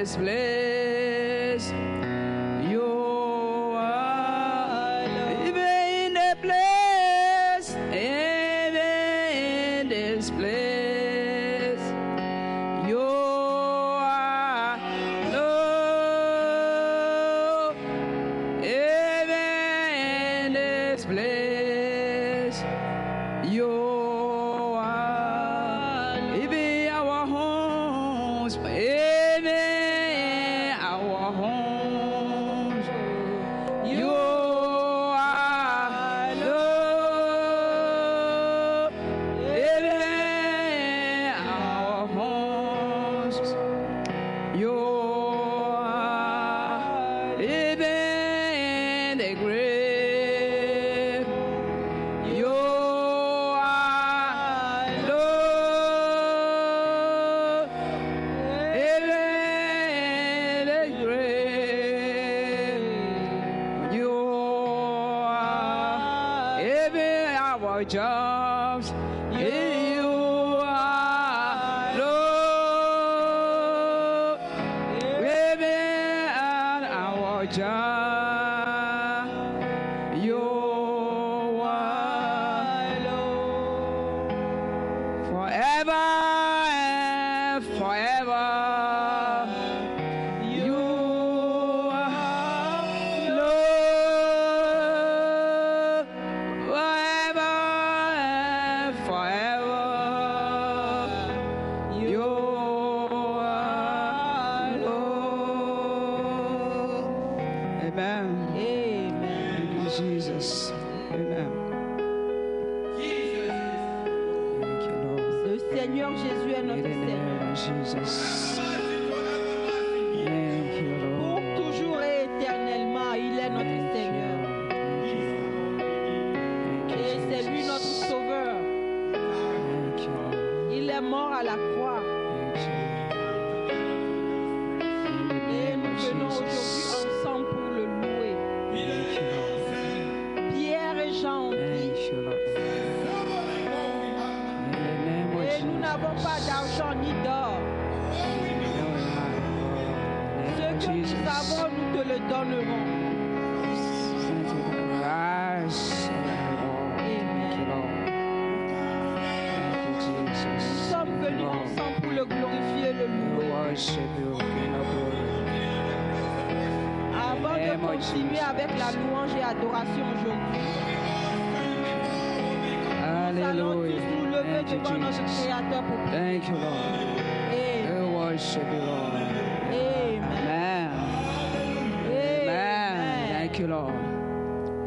this place. Venus ensemble pour le glorifier, le louer. Avant de Name of continuer avec la louange et adoration aujourd'hui, nous allons tous nous lever devant notre. Créateur pour. Thank you, Lord. Amen. We worship you, Lord. Amen. Amen. Amen. Amen. Thank you, Lord.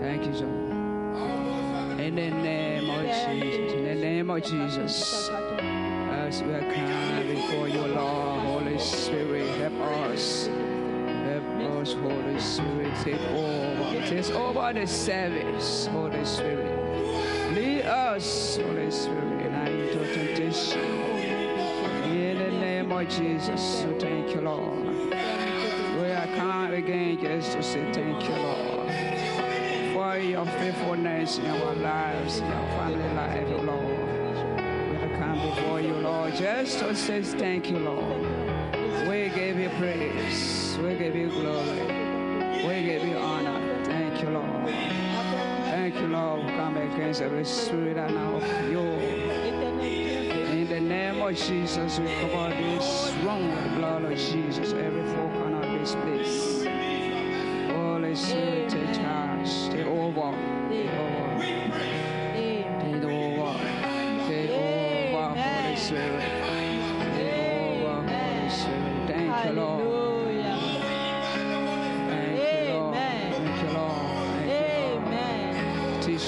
Thank you, Lord. In the name of Jesus. In the name of Jesus. As we are come before you, Lord, Holy Spirit, help us. Help us, Holy Spirit, take over. Take over the service, Holy Spirit. Lead us, Holy Spirit, and into temptation. In the name of Jesus, we thank you, Lord. We are come again just to say thank you, Lord, for your faithfulness in our lives, in our family life, Lord. Before you, Lord, just to say thank you, Lord. We give you praise. We give you glory. We give you honor. Thank you, Lord. Thank you, Lord. Come against every spirit and of you. In the name of Jesus, we cover this the blood of Jesus.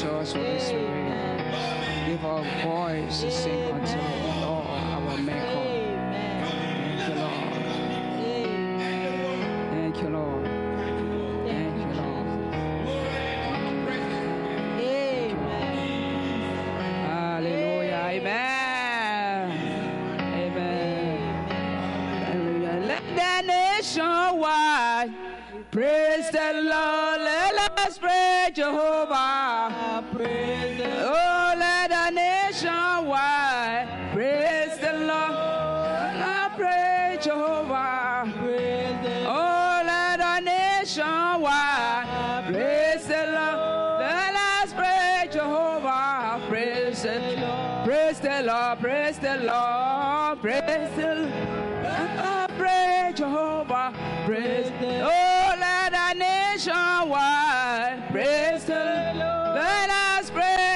Amen. Us, Holy Spirit. Give our voice to sing unto the Lord, our Maker. Thank you, Lord. Thank you, Lord. Thank you, Lord. Amen. Hallelujah. Amen. Amen. Let the nation wide praise the Lord. Let us praise Jehovah.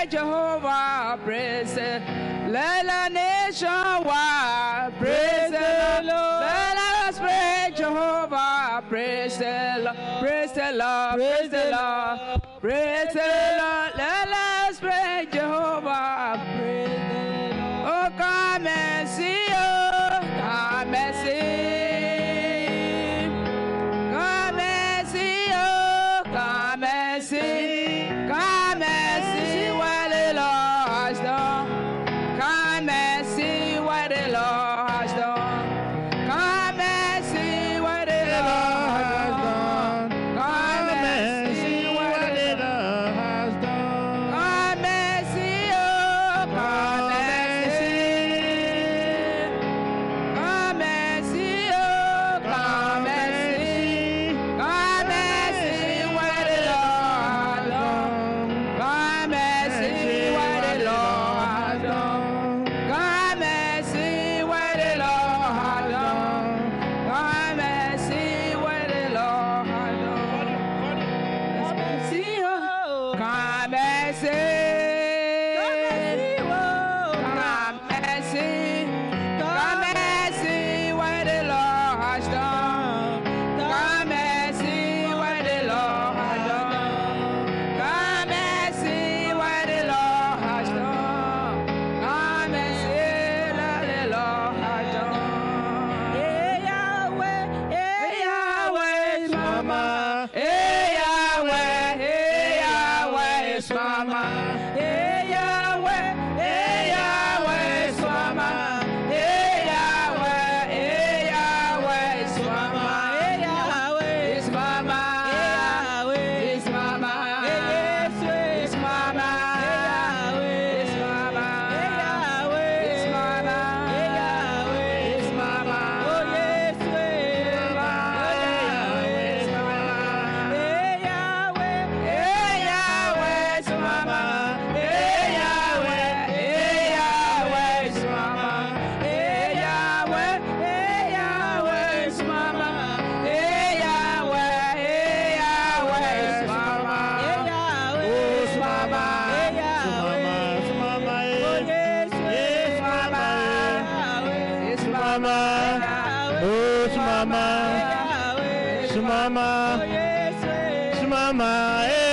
Jehovah, praise Him. Let the nation wide praise the Lord. Let us praise Jehovah, praise the Lord, praise the Lord, praise the Lord. mama, hey.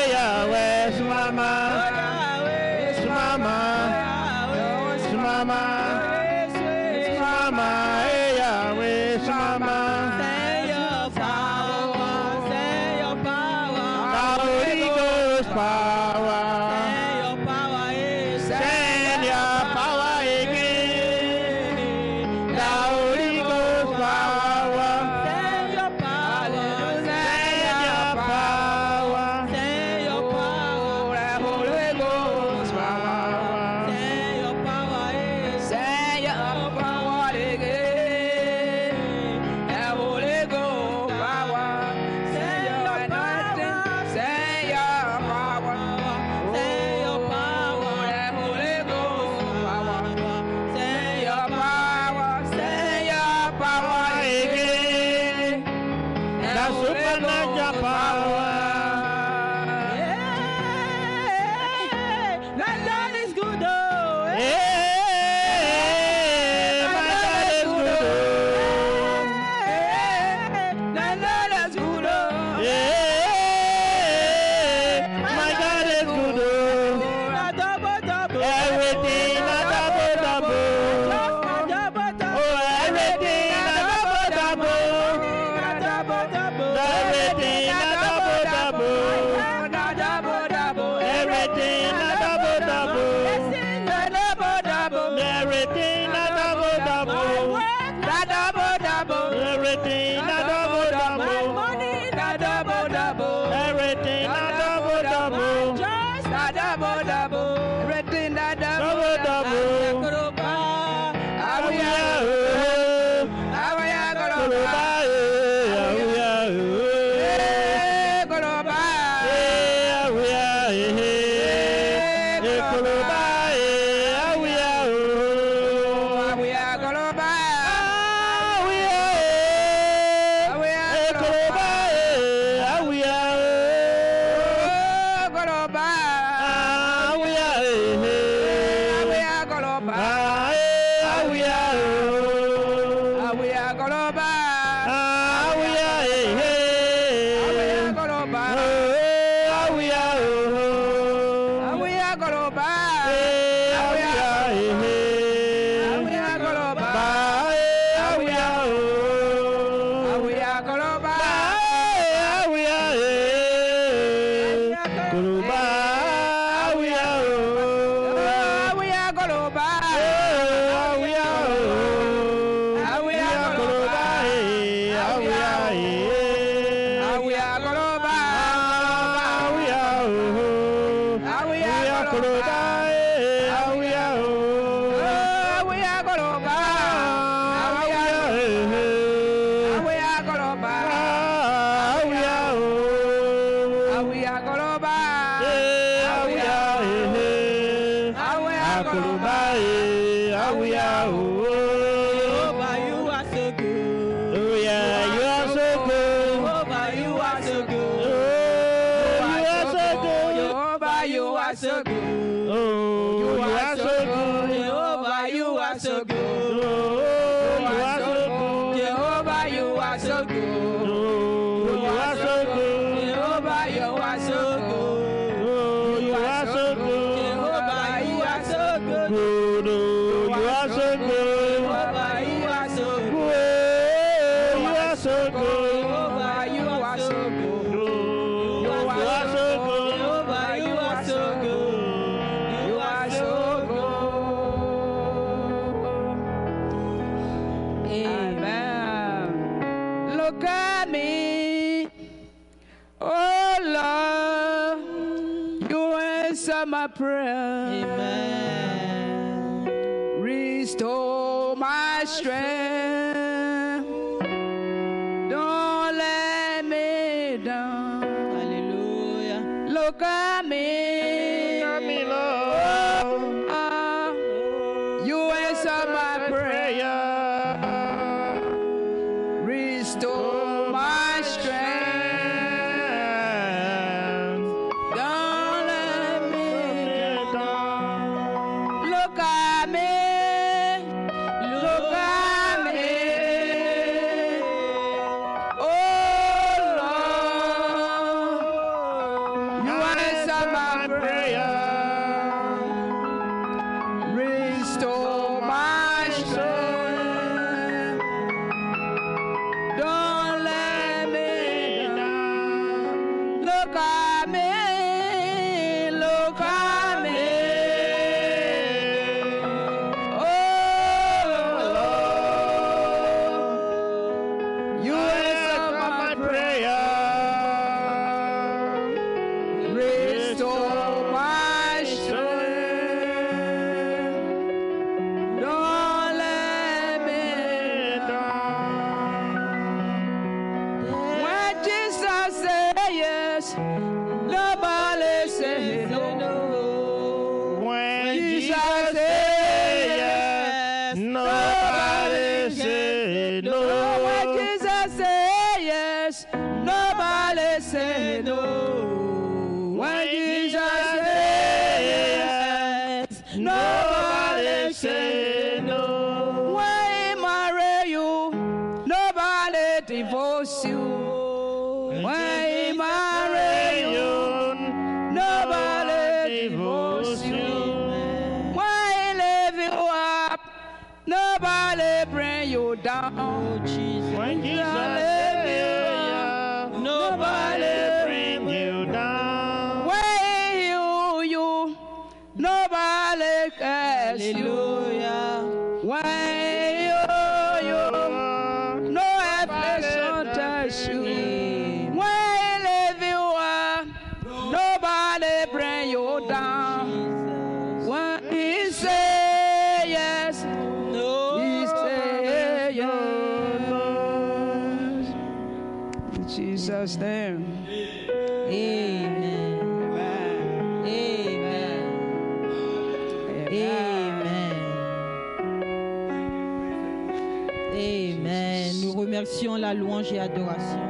Louange et adoration.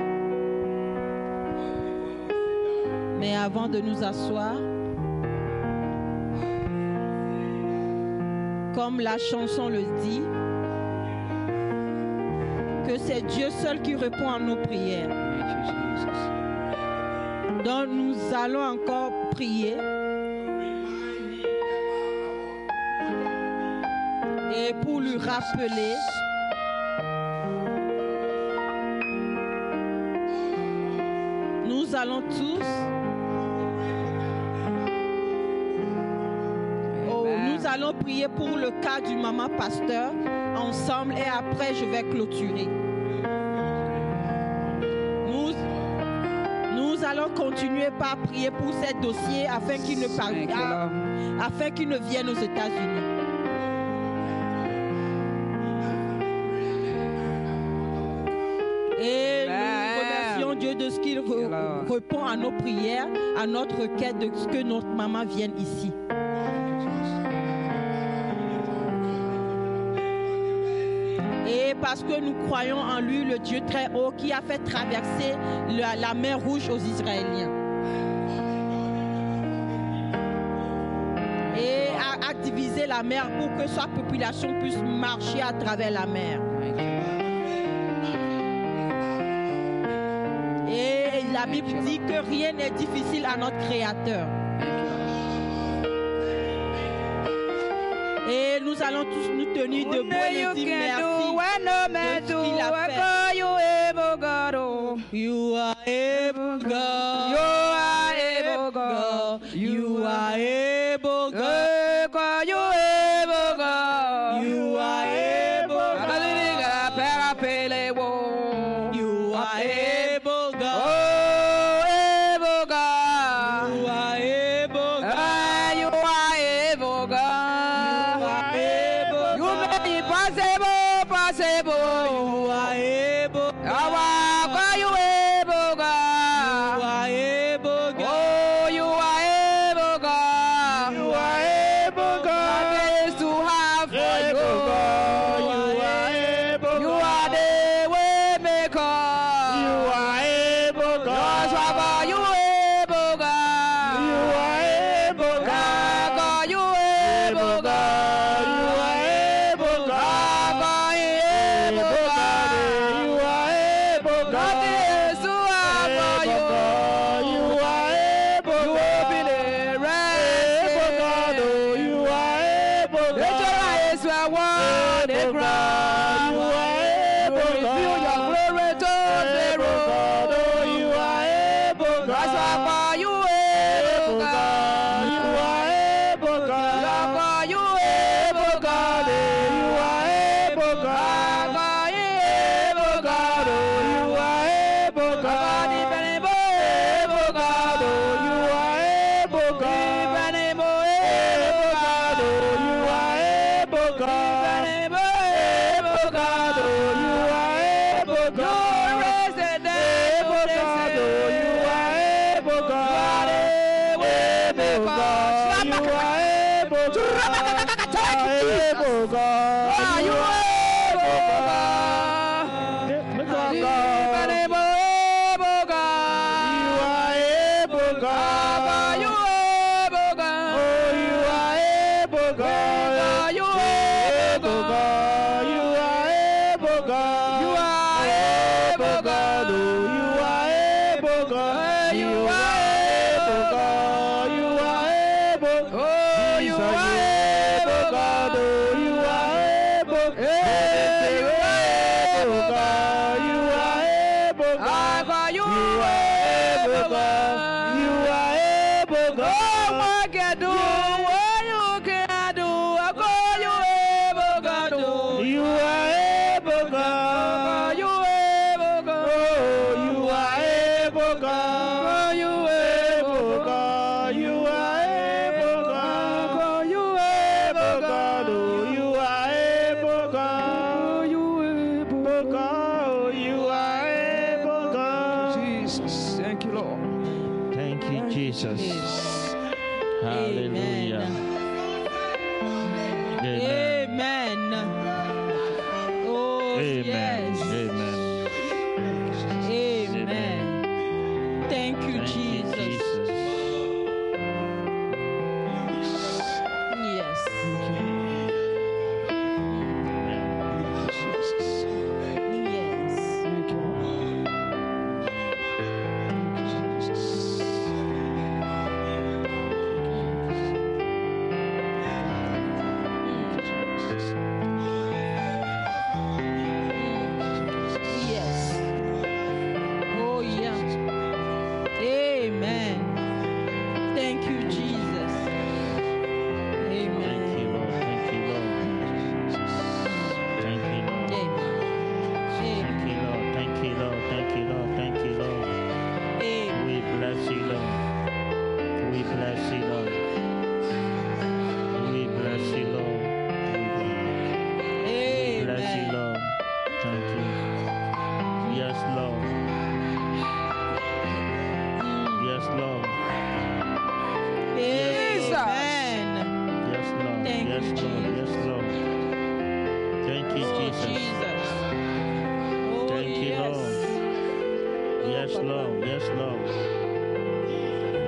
Mais avant de nous asseoir, comme la chanson le dit, que c'est Dieu seul qui répond à nos prières. Donc nous allons encore prier. Et pour lui rappeler prier pour le cas du maman pasteur ensemble et après je vais clôturer. Nous, nous allons continuer par prier pour ces dossiers afin qu'ils ne, par- Thank you, Lord. afin qu'ils ne viennent aux États-Unis. Et nous remercions Dieu de ce qu'il répond à nos prières, à notre requête de ce que notre maman vienne ici. parce que nous croyons en lui, le Dieu très haut, qui a fait traverser la, mer rouge aux Israéliens. Et a, divisé la mer pour que sa population puisse marcher à travers la mer. Et la Bible dit que rien n'est difficile à notre Créateur. Et nous allons tous nous tenir debout et dire merci. no me tuvo Ayé mo kọ́.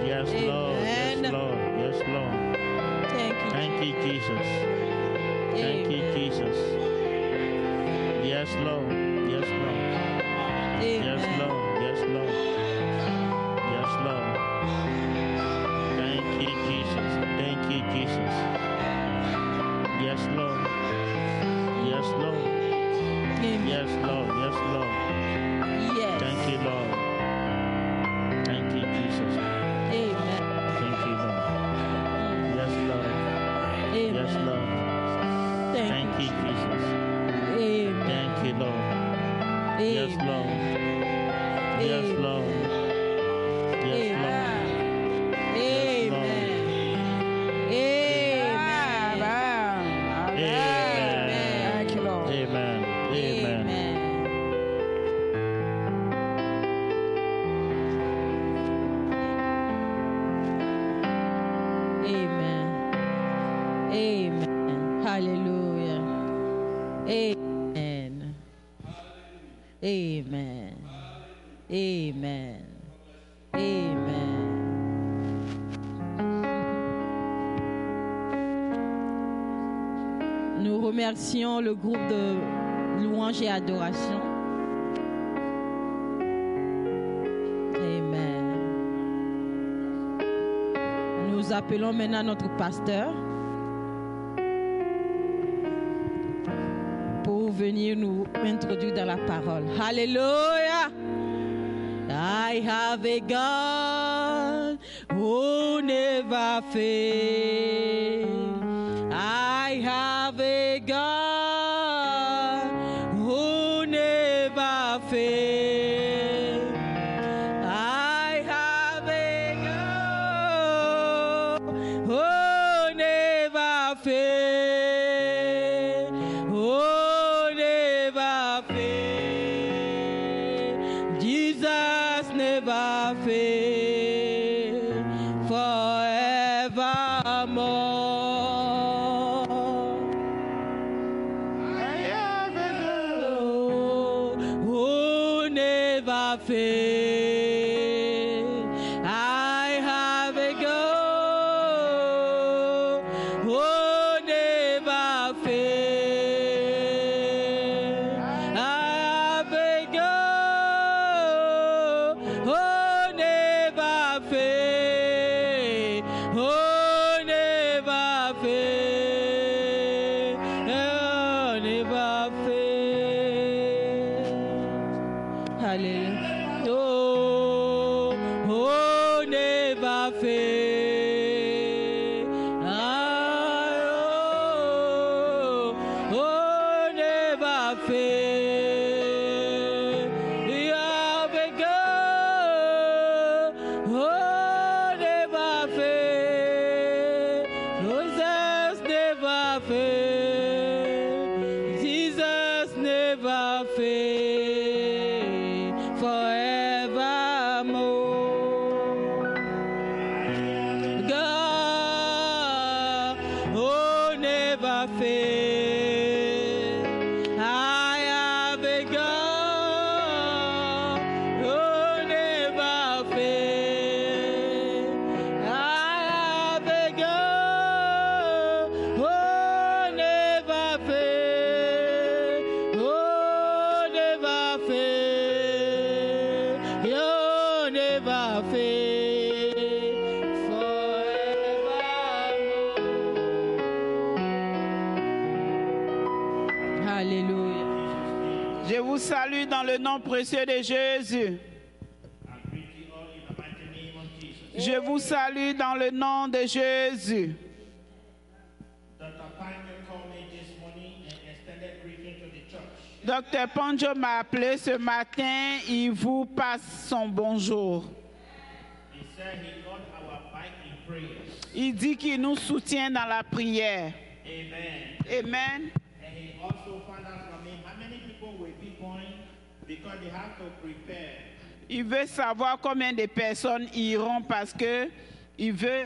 Yes, Amen. Lord. Yes, Lord. Yes, Lord. Thank you. Thank you, Jesus. Amen. Thank you, Jesus. Yes, Lord. Le groupe de louanges et adoration. Amen. Nous appelons maintenant notre pasteur pour venir nous introduire dans la parole. Alléluia. I have a God who never fails. Of Jesus. Je vous salue dans le nom de Jésus. Docteur Ponjo m'a appelé ce matin. Il vous passe son bonjour. Il dit qu'il nous soutient dans la prière. Amen. And he also found out from me how many people will be going because they have to prepare. Il veut savoir combien de personnes iront parce que il veut,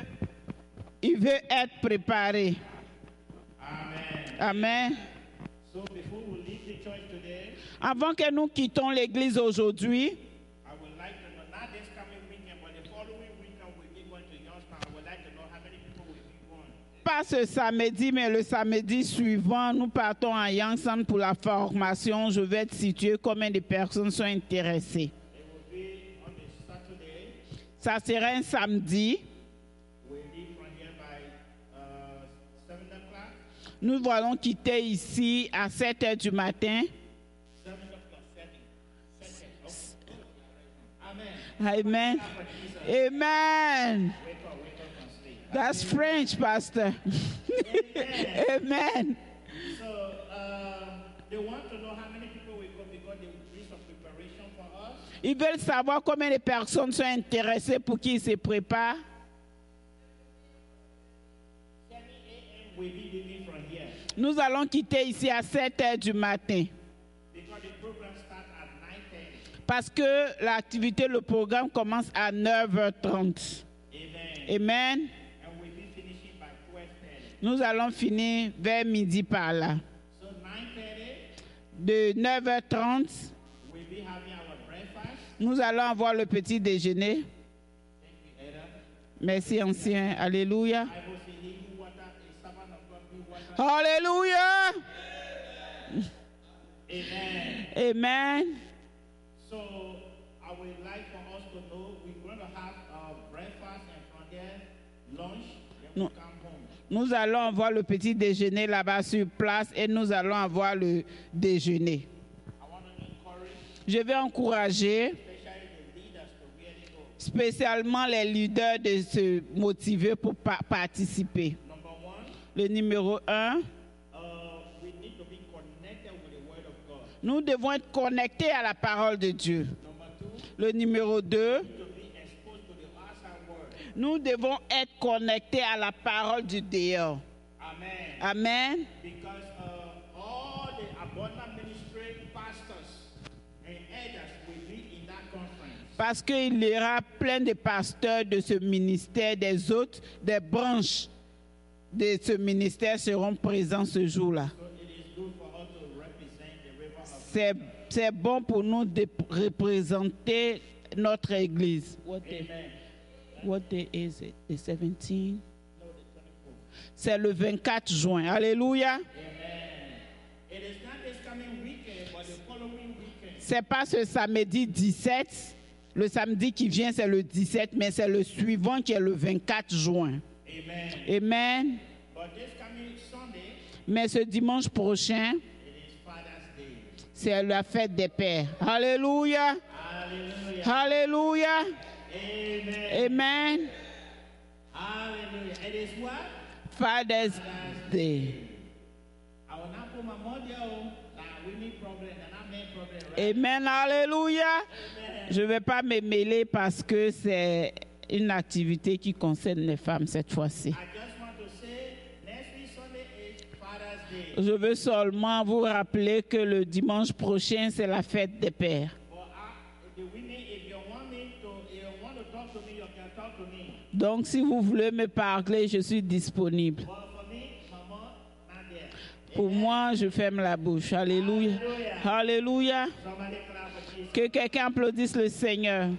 il veut être préparé. Amen. Avant que nous quittons l'église aujourd'hui, I would like to know, not this coming weekend, but the following weekend we'll be going to Youngstown. I would like to know how many people will be going. Pas ce samedi, mais le samedi suivant, nous partons à Youngstown pour la formation. Je vais te situer combien de personnes sont intéressées. Ça sera un samedi. Nous allons quitter ici à 7 heures du matin. 7 o'clock, 7. 7. Amen. Amen. Amen. That's French, Pastor. Amen. So um, they want to know how many people will go because they will do some preparation for us. Ils veulent savoir combien de personnes sont intéressées pour qu'ils se préparent. 7 a.m. will be leaving from here Nous allons quitter ici à 7 heures du matin because the program starts at 9:30. parce que l'activité, le programme commence à 9h30. Amen. Amen. Nous allons finir vers midi par là. So 9:30, De 9h30, we'll be having our breakfast. nous allons avoir le petit déjeuner. Merci, ancien. Alléluia. Alléluia. Amen. Amen. So I would like for us to know we're going to have uh, breakfast and lunch. Then we No. come home. Nous allons avoir le petit déjeuner là-bas sur place et nous allons avoir le déjeuner. Je vais encourager spécialement les leaders de se motiver pour pa- participer. Le numéro un, nous devons être connectés à la parole de Dieu. Le numéro deux, to be exposed to the outside world. Nous devons être connectés à la parole du dehors. Amen. Amen. Because uh, all the abundant ministry pastors and elders will be in that conference. Parce qu'il y aura plein de pasteurs de ce ministère, des autres, des branches de ce ministère seront présents ce jour-là. So C'est c'est bon pour nous de représenter notre église. Amen. What day is it? The 17? No, the 24th. C'est le 24 juin. Alléluia. Amen. It is not this coming weekend, but the following weekend. C'est pas ce samedi 17. Le samedi qui vient, c'est le 17, mais c'est le suivant qui est le 24 juin. Amen. Amen. But this coming Sunday, Mais ce dimanche prochain, c'est la fête des pères. Alléluia. Alléluia. Amen. Hallelujah. It is what? Father's Day. Amen. Alléluia. Je ne vais pas me mêler parce que c'est une activité qui concerne les femmes cette fois-ci. Je veux seulement vous rappeler que le dimanche prochain, c'est la fête des pères. But I, the women, if you want me to, if you want to talk to me, you can talk to me. Donc, si vous voulez me parler, je suis disponible. Pour moi, je ferme la bouche. Alléluia. Alléluia. Que quelqu'un applaudisse le Seigneur.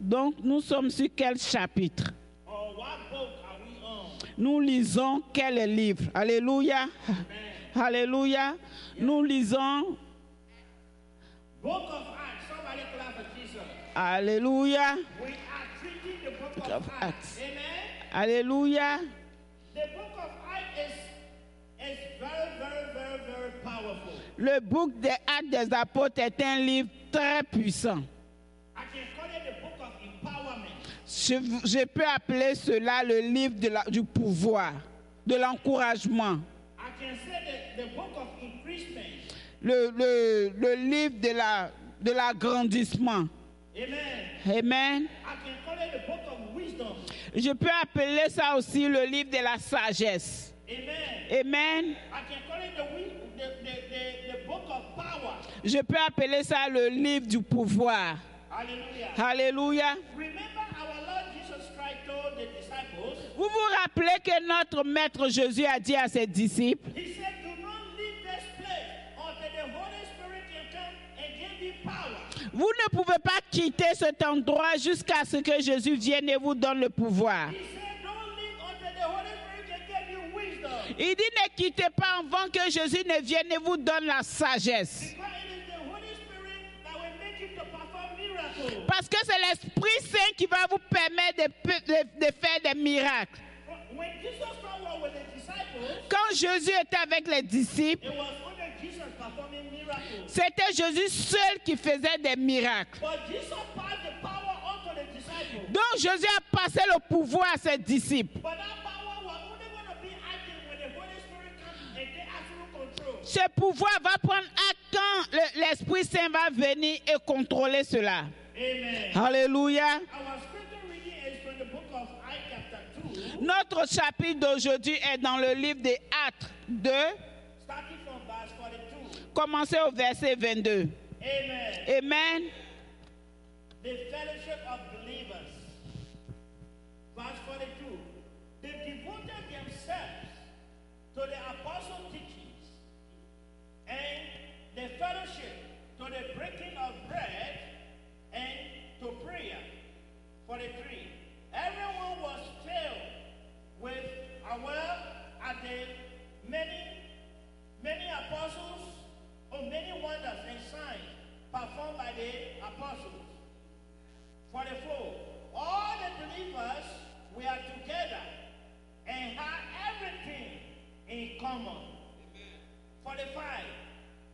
Donc, nous sommes sur quel chapitre? Nous lisons quel livre? Alléluia. Alléluia. Nous lisons. Alléluia. Book of, Acts. Alléluia. The book of Acts is, is very, very, very, very powerful. Le book des Actes des Apôtres est un livre très puissant. I can call it the book of empowerment. Je, je peux appeler cela le livre de la- du pouvoir, de l'encouragement, I can say the, the book of increasement. le, le- le livre de la- de l'agrandissement. Amen. Amen. I can call it the book of wisdom. Je peux appeler ça aussi le livre de la sagesse. Amen. Amen. I can call it the, wi- the, the, the, the book of power. Je peux appeler ça le livre du pouvoir. Hallelujah. Alléluia. Remember our Lord Jesus Christ told the disciples, Vous vous rappelez que notre maître Jésus a dit à ses disciples, vous ne pouvez pas quitter cet endroit jusqu'à ce que Jésus vienne et vous donne le pouvoir. Il dit ne quittez pas avant que Jésus ne vienne et vous donne la sagesse. Parce que c'est l'Esprit Saint qui va vous permettre de, de- de faire des miracles. when Jesus Christ was with the disciples, Quand Jésus était avec les disciples, c'était Jésus seul qui faisait des miracles. Donc Jésus a passé le pouvoir à ses disciples. Ce pouvoir va prendre à quand le- l'Esprit Saint va venir et contrôler cela. Alléluia. Our scripture reading is from the book of Acts chapter 2, Notre chapitre d'aujourd'hui est dans le livre des Actes 2, starting from verse 42. commencez au verset 22. Amen. Amen. The fellowship of believers. Verse 42. They devoted themselves to the apostle teachings and the fellowship, to the breaking performed by the apostles. 44. All the believers were together and had everything in common. 45.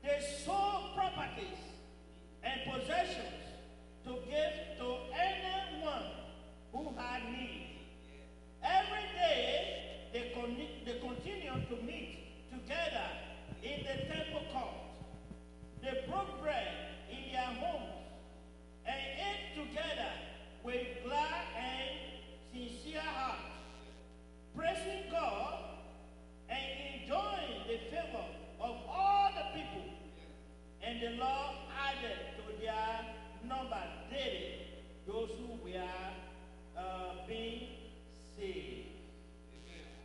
They sold properties and possessions to give to anyone who had need. Every day they, con- they to meet together in the temple court. They broke bread their homes and ate together with glad and sincere hearts, praising God and enjoying the favor of all the people. And the Lord added to their number daily those who were uh, being saved.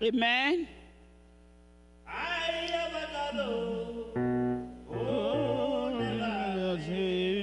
Amen. I am a God, oh. I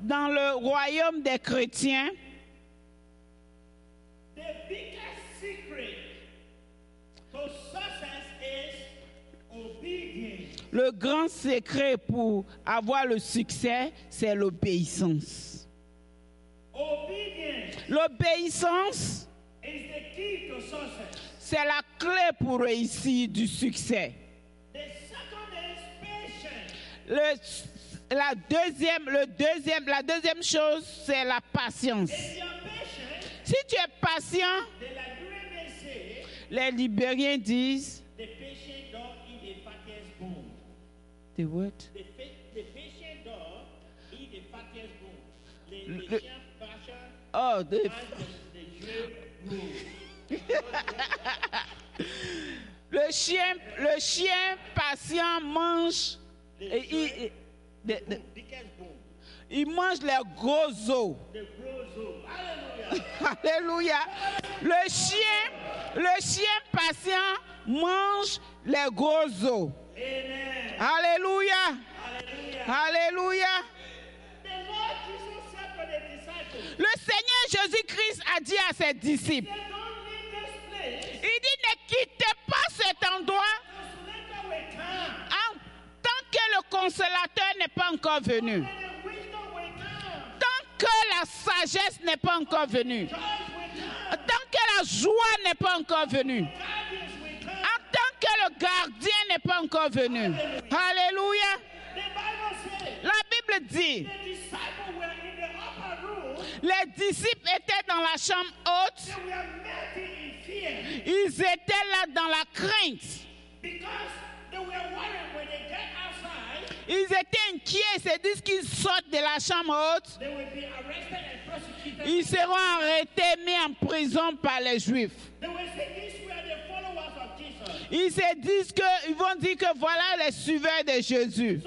Dans le royaume des chrétiens, le grand secret pour avoir le succès, c'est l'obéissance. L'obéissance, c'est la clé pour réussir du succès. Le, la, deuxième, le deuxième, la deuxième chose, c'est la patience. Si tu es patient, les Libériens disent The, Le- chien patient Oh, the- le chien, le chien patient mange, et il, mange les gros os. Alléluia. Le chien, le chien patient mange les gros os. Alléluia. Alléluia. Le Seigneur Jésus-Christ a dit à ses disciples, il dit ne quittez pas cet endroit tant que le consolateur n'est pas encore venu. Tant que la sagesse n'est pas encore venue. Tant que la joie n'est pas encore venue. Tant que le gardien n'est pas encore venu. Alléluia. La Bible dit, les disciples étaient dans la chambre haute. Ils étaient là dans la crainte. Ils étaient inquiets, c'est dit qu'ils sortent de la chambre haute. Ils seront arrêtés, mis en prison par les Juifs. They will say these were the followers of Jesus. Ils se disent que, ils vont dire que voilà les suiveurs de Jésus.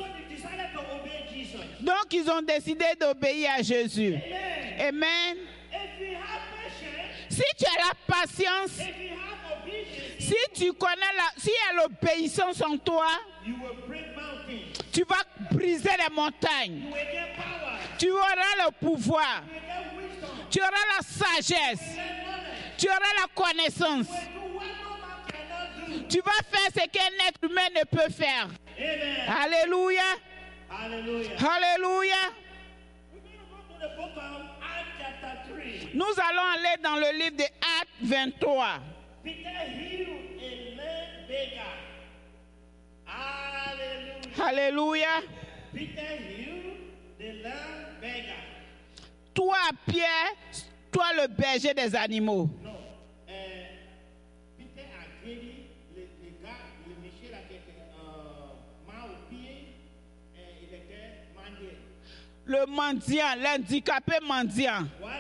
Donc ils ont décidé d'obéir à Jésus. Amen. Amen. If you have patience, Si tu as la patience, si tu connais la, si y a l'obéissance en toi, tu vas briser les montagnes. Tu auras le pouvoir. Tu auras la sagesse. Tu auras la connaissance. Tu vas faire ce qu'un être humain ne peut faire. Amen. Alléluia. Alléluia. 3. Nous allons aller dans le livre de Actes 23. Peter healed a lame beggar. Hallelujah. Alléluia. Toi, Pierre, toi le berger des animaux. Non. Le mendiant, l'handicapé mendiant. Voilà,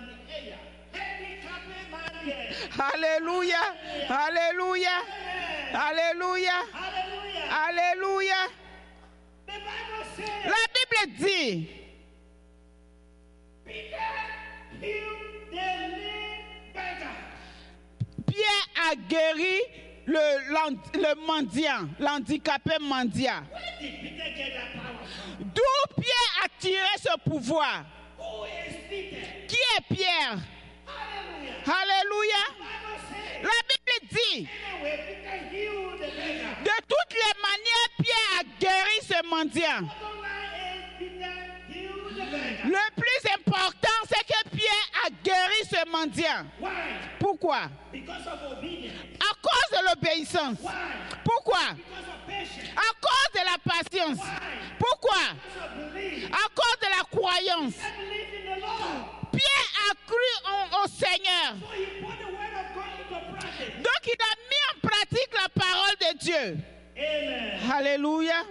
mendiant. Alléluia. Alléluia. Alléluia. Alléluia. La Bible dit. Pierre a guéri le, mendiant, l'handicapé mendiant. D'où Pierre a tiré ce pouvoir? Qui est Pierre? Alléluia. La Bible dit, de toutes les manières, Pierre a guéri ce mendiant. Le plus important, c'est que Pierre a guéri ce mendiant. Why? Pourquoi? Because of obedience. À cause de l'obéissance. Pourquoi? À cause de la patience. Pourquoi? À cause de la croyance. Pierre a cru en- au Seigneur. Donc il a mis en pratique la parole de Dieu. Amen. Alléluia.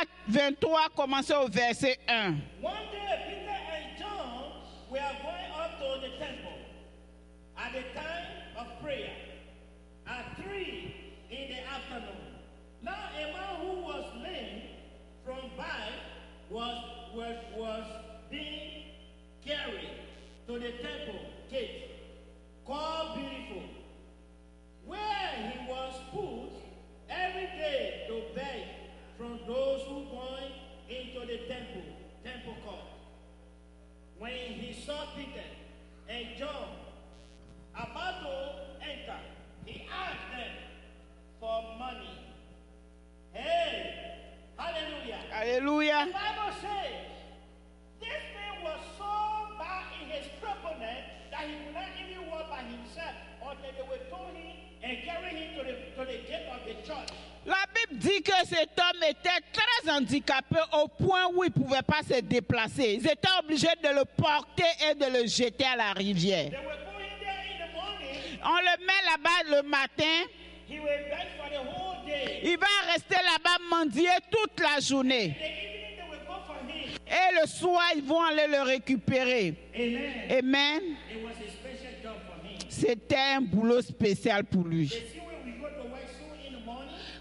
Acte 23, commencez au verset 1. One day, Peter and John were going up to the temple at the time of prayer at three in the afternoon. Now, a man who was lame from birth was, was, was being carried to the temple gate called Beautiful, where he was put every day to beg from those who going into the temple, temple court. When he saw Peter and John about to enter, he asked them for money. Hey, hallelujah. Hallelujah. The Bible says this man was so bad in his crippleness that he could not even walk by himself until they were told him and carried him to the, to the gate of the church. La Bible dit que cet homme était très handicapé au point où il ne pouvait pas se déplacer. Ils étaient obligés de le porter et de le jeter à la rivière. On le met là-bas le matin. Il va rester là-bas mendier toute la journée. Et le soir, ils vont aller le récupérer. Amen. Amen. It was a special job for him. C'était un boulot spécial pour lui.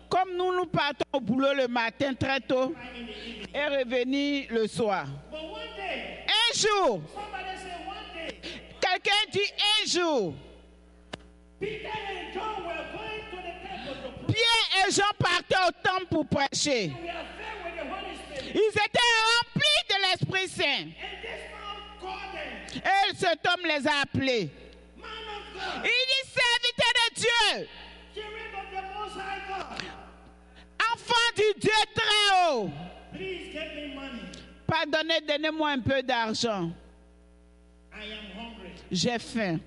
Comme nous, nous partons au boulot le matin très tôt et revenir le soir. Un jour, quelqu'un dit un jour. Pierre et Jean partaient au temple pour prêcher. Ils étaient remplis de l'Esprit Saint. Et cet homme les a appelés. Il dit, serviteur de Dieu, enfant du Dieu très haut, me pardonnez, donnez-moi un peu d'argent. I am hungry. J'ai faim.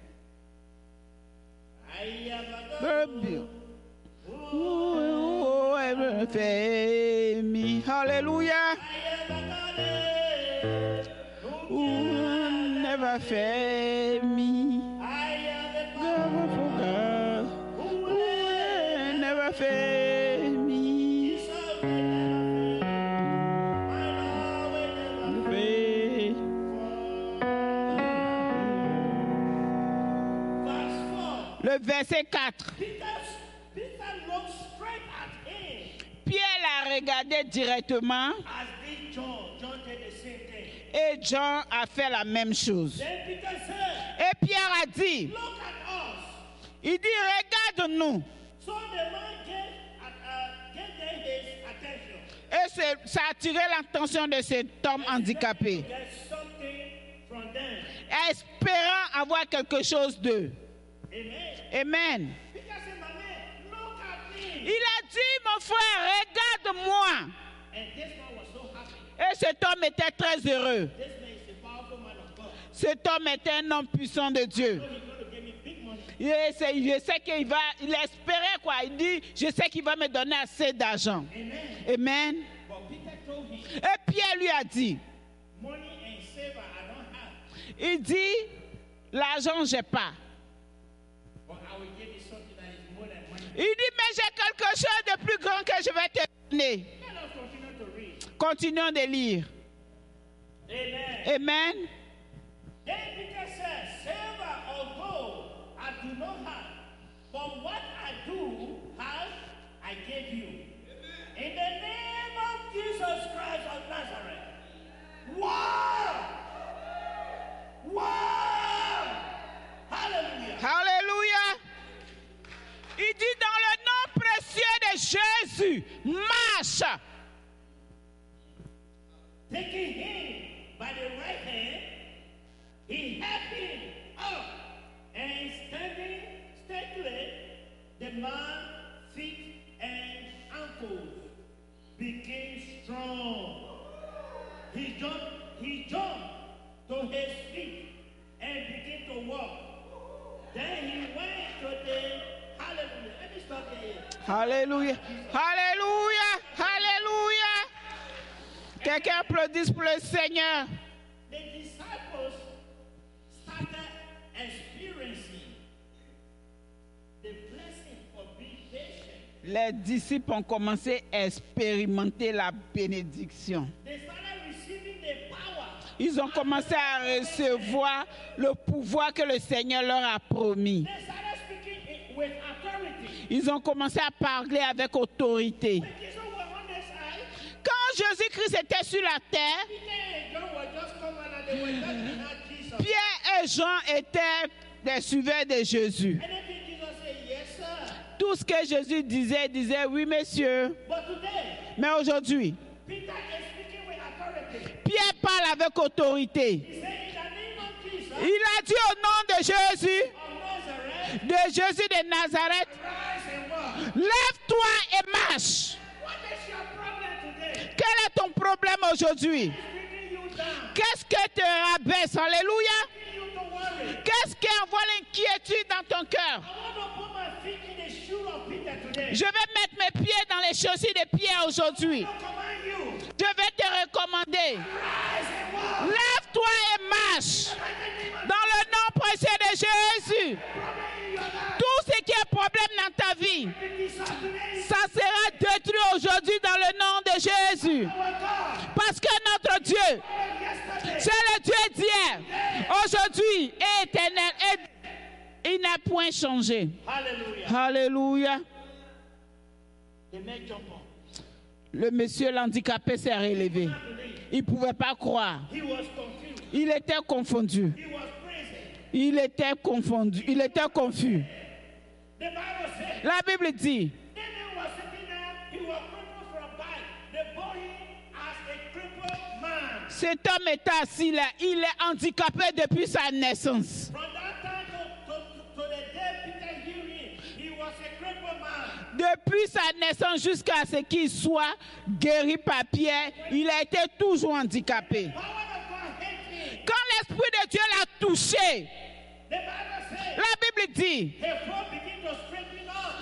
I have a Baby. Le verset 4. Pierre l'a regardé directement. Et Jean a fait la même chose. Et Pierre a dit, il dit, regarde-nous. Uh. Et ça a attiré l'attention de cet homme handicapé, espérant avoir quelque chose d'eux. Amen. Il a dit, mon frère, regarde-moi. Et cet homme était très heureux. Cet homme était un homme puissant de Dieu. C'est- je sais va, il espérait quoi. Il dit, je sais qu'il va me donner assez d'argent. Amen. Et Pierre lui a dit, il dit, l'argent j'ai pas. Il dit, mais j'ai quelque chose de plus grand que je vais te donner. Continuons de lire. Amen. Amen. I do not have, but what I do have, I give you. In the name of Jesus Christ of Nazareth. Wow! Wow! Hallelujah! Alléluia. Il dit dans le nom précieux de Jésus, marche. Taking him by the right hand, he helped him up, and standing steadily, the man's feet and ankles became strong. He jumped, he jumped to his feet and began to walk. Then he went to the hallelujah. Let me stop there. Alléluia. Alléluia. Alléluia. Quelqu'un applaudisse pour le Seigneur. The disciples started Les disciples ont commencé à expérimenter la bénédiction. Ils ont commencé à recevoir le pouvoir que le Seigneur leur a promis. Ils ont commencé à parler avec autorité. Quand Jésus-Christ était sur la terre. Pierre et Jean étaient des suiveurs de Jésus. Anything Jesus said, yes, sir. Tout ce que Jésus disait, disait oui, today, Mais aujourd'hui. Pierre parle avec autorité. Il a dit au nom de Jésus, de Jésus de Nazareth, lève-toi et marche. Quel est ton problème aujourd'hui? Qu'est-ce que te rabaisse? Alléluia. Qu'est-ce qui envoie l'inquiétude dans ton cœur? Je vais mettre mes pieds dans les chaussures de Pierre aujourd'hui. Je vais te recommander. Lève-toi et marche. Dans le nom précieux de Jésus. Tout ce qui est problème dans ta vie, ça sera détruit aujourd'hui dans le nom de Jésus. Parce que notre Dieu, c'est le Dieu d'hier, aujourd'hui et éternel. Et il n'a point changé. hallelujah. Alléluia. Le monsieur l'handicapé s'est relevé. Il ne pouvait pas croire. Il était confondu. Il était confondu. Il était confus. La Bible dit, cet homme est assis là. Il est handicapé depuis sa naissance. Depuis sa naissance jusqu'à ce qu'il soit guéri par Pierre, il a été toujours handicapé. Quand l'Esprit de Dieu l'a touché, la Bible dit,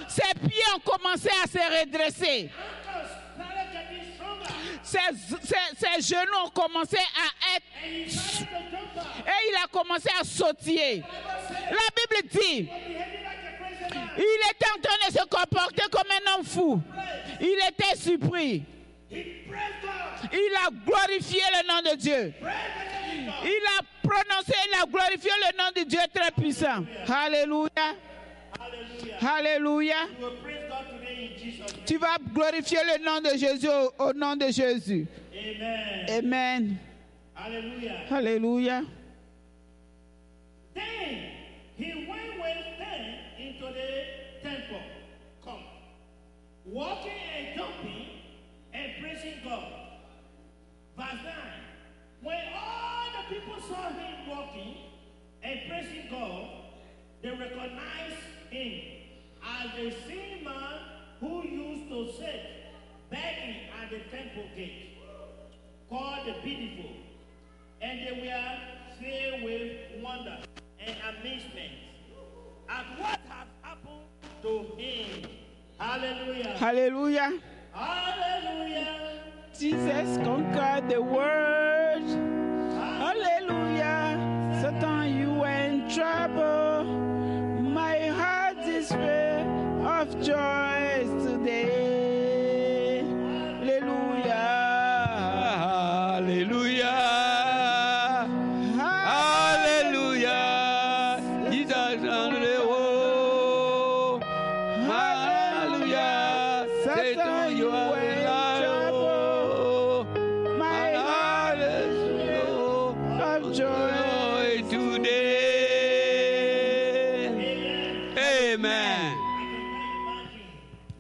ses pieds ont commencé à se redresser. Ses, ses- ses genoux ont commencé à être... Et il a commencé à sautiller. La Bible dit, il était en train de se comporter comme un homme fou. Il était surpris. Il a glorifié le nom de Dieu. Il a prononcé, il a glorifié le nom de Dieu très puissant. Alléluia. Alléluia. Tu vas glorifier le nom de Jésus au, nom de Jésus. Amen. Amen. Alléluia. Them into the temple, come, walking and jumping and praising God. Verse 9. When all the people saw him walking and praising God, they recognized him as the same man who used to sit begging at the temple gate, called the Beautiful and they were filled with wonder and amazement at what had happened to him. Hallelujah. Alléluia. Hallelujah. Jesus conquered the world. Hallelujah. Satan, you were in trouble. My heart is full of joy today.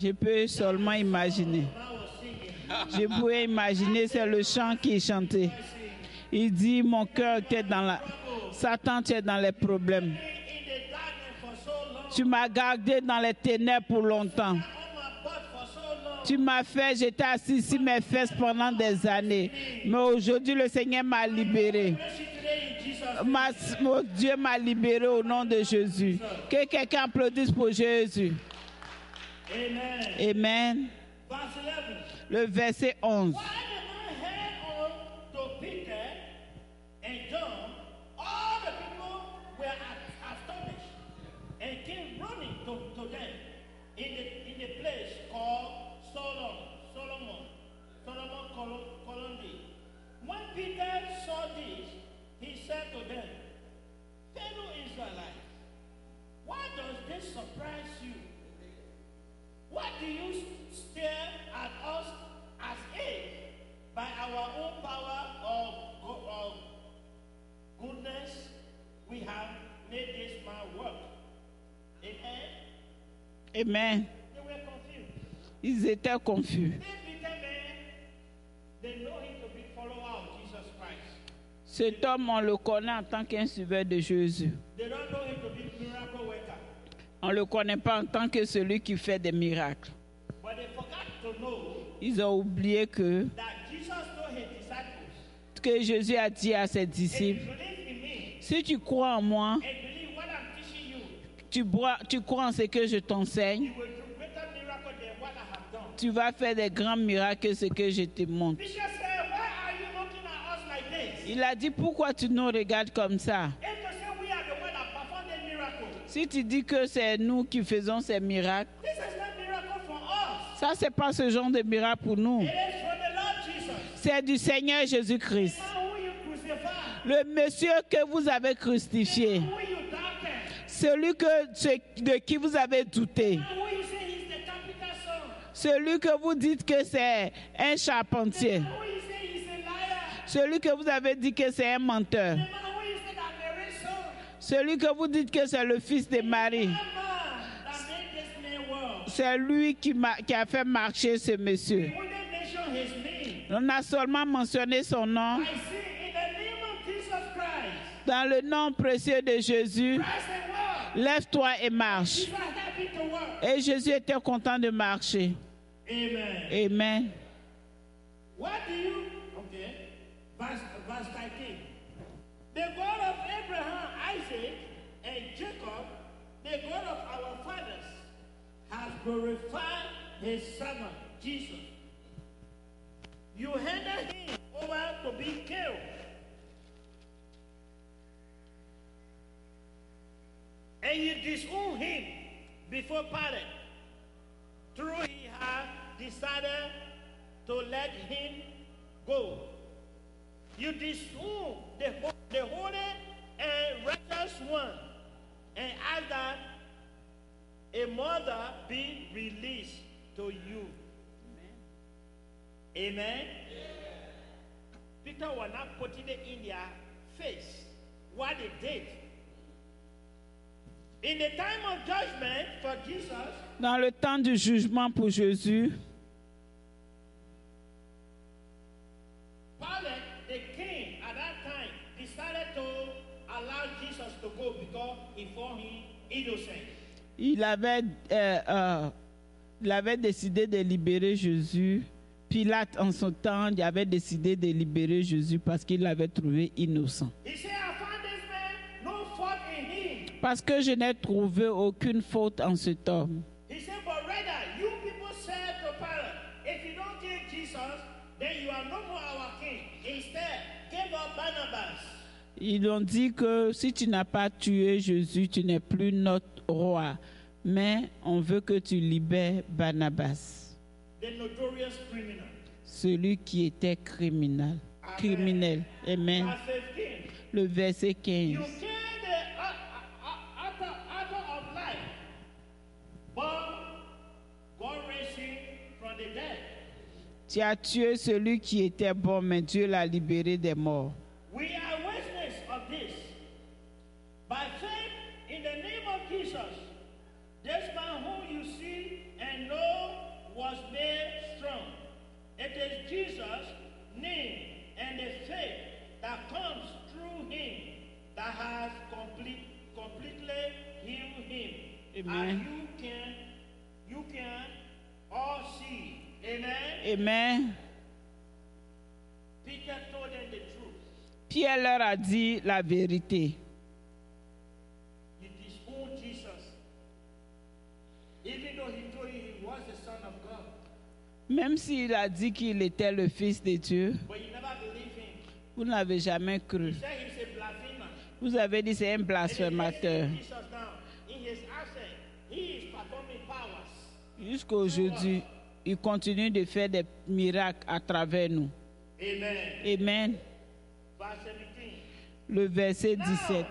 Je peux seulement imaginer. Je pouvais imaginer, c'est le chant qui est chanté. Il dit, mon cœur était dans la... Satan, tu es dans les problèmes. Tu m'as gardé dans les ténèbres pour longtemps. Tu m'as fait, j'étais assis sur mes fesses pendant des années. Mais aujourd'hui, le Seigneur m'a libéré. Ma- mon Dieu m'a libéré au nom de Jésus. Que quelqu'un applaudisse pour Jésus. Amen. Amen. Verse 11. Le verset 11. Power go- or goodness we have made this man work? Amen? Amen. They were confused. Ils étaient confus. They Peter man, they know him to be follower of Jesus Christ. Cet homme, on le connaît en tant qu'un suiveur de Jésus. They don't know him to be miracle worker. On ne le connaît pas en tant que celui qui fait des miracles. But they forgot to know Ils ont oublié que, that que Jésus a dit à ses disciples, si tu crois en moi, tu, bois- tu crois en ce que je t'enseigne, tu vas faire des grands miracles que ce que je te montre. Il a dit, pourquoi tu nous regardes comme ça? Si tu dis que c'est nous qui faisons ces miracles, ça, c'est pas ce genre de miracle pour nous. It is for the Lord Jesus. C'est du Seigneur Jésus-Christ. Le monsieur que vous avez crucifié, celui que, de qui vous avez douté, celui que vous dites que c'est un charpentier, celui que vous avez dit que c'est un menteur, celui que vous dites que c'est le fils de Marie, c'est lui qui, qui a fait marcher ce monsieur. On a seulement mentionné son nom. Dans le nom précieux de Jésus, lève-toi et marche. Et Jésus était content de marcher. Amen. Amen. What do you okay? Verse, verse 19. The God of Abraham, Isaac, and Jacob, the God of our fathers, has glorified his servant Jesus. You handed him over to be killed. And you disown him before Pilate. True, he had decided to let him go. You disown the, the holy and righteous one and ask that a mother be released to you. Amen. Peter was not putting it in their face what they did. In the time of judgment for Jesus, Dans le temps du jugement pour Jésus, Pilate, the king at that time, decided to allow Jesus to go because he found him innocent. il avait, euh, euh, il avait décidé de libérer Jésus. Pilate, en son temps, avait décidé de libérer Jésus parce qu'il l'avait trouvé innocent. Parce que je n'ai trouvé aucune faute en cet homme. He said, but rather, you people said to Pilate, if you don't kill Jesus, then you are no more our king. Instead, give up Barnabas. Ils ont dit que si tu n'as pas tué Jésus, tu n'es plus notre roi. Mais on veut que tu libères Barnabas. Celui qui était criminel. Criminel. Amen. Verse 15. Le verset 15. You killed the au- au- author, author of life, but God raised him from the dead. Tu as tué celui qui était bon, mais Dieu l'a libéré des morts. We are Jesus' name and the faith that comes through him that has complete, completely healed him. Amen. And you can, you can all see. Amen? Amen. Peter told them the truth. Pierre leur a dit la vérité. He disowned Jesus. Even though he told you he was the Son of God. Même s'il a dit qu'il était le Fils de Dieu, vous n'avez jamais cru. Vous avez dit c'est un blasphémateur. he Jesus now, in his absence, he is performing powers. Jusqu'à aujourd'hui, il continue de faire des miracles à travers nous. Amen. Amen. Verse 17. Le verset Now, 17.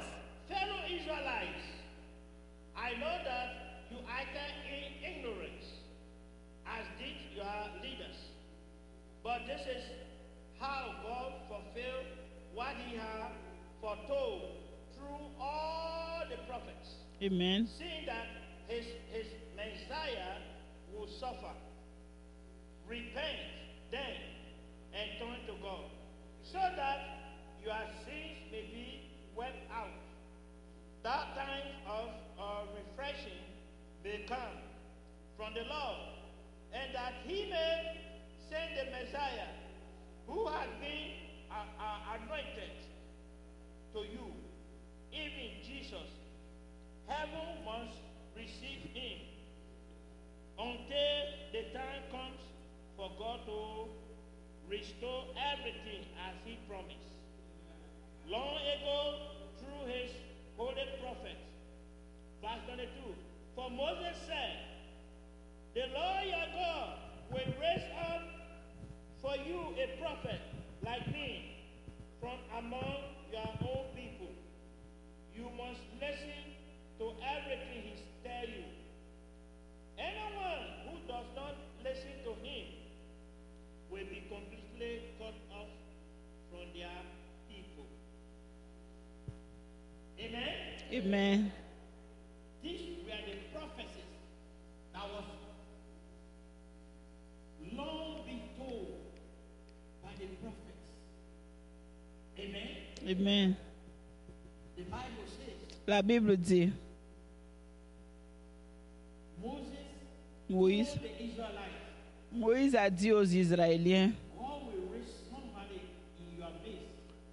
Amen. seeing that his, his Messiah will suffer. Repent then and turn to God, so that your sins may be wiped out. That time of uh, refreshing may come from the Lord, and that he may send the Messiah who has been uh, uh, anointed to you, even Jesus. Heaven must receive him until the time comes for God to restore everything as he promised. Long ago, through his holy prophets. Verse 22. For Moses said, The Lord your God will raise up for you a prophet like me from among your own people. You must listen to everything he tells you. Anyone who does not listen to him will be completely cut off from their people. Amen. Amen. These were the prophecies that was long been told by the prophets. Amen. Amen. The Bible says La Bible dit, Moïse, Moïse a dit aux Israéliens.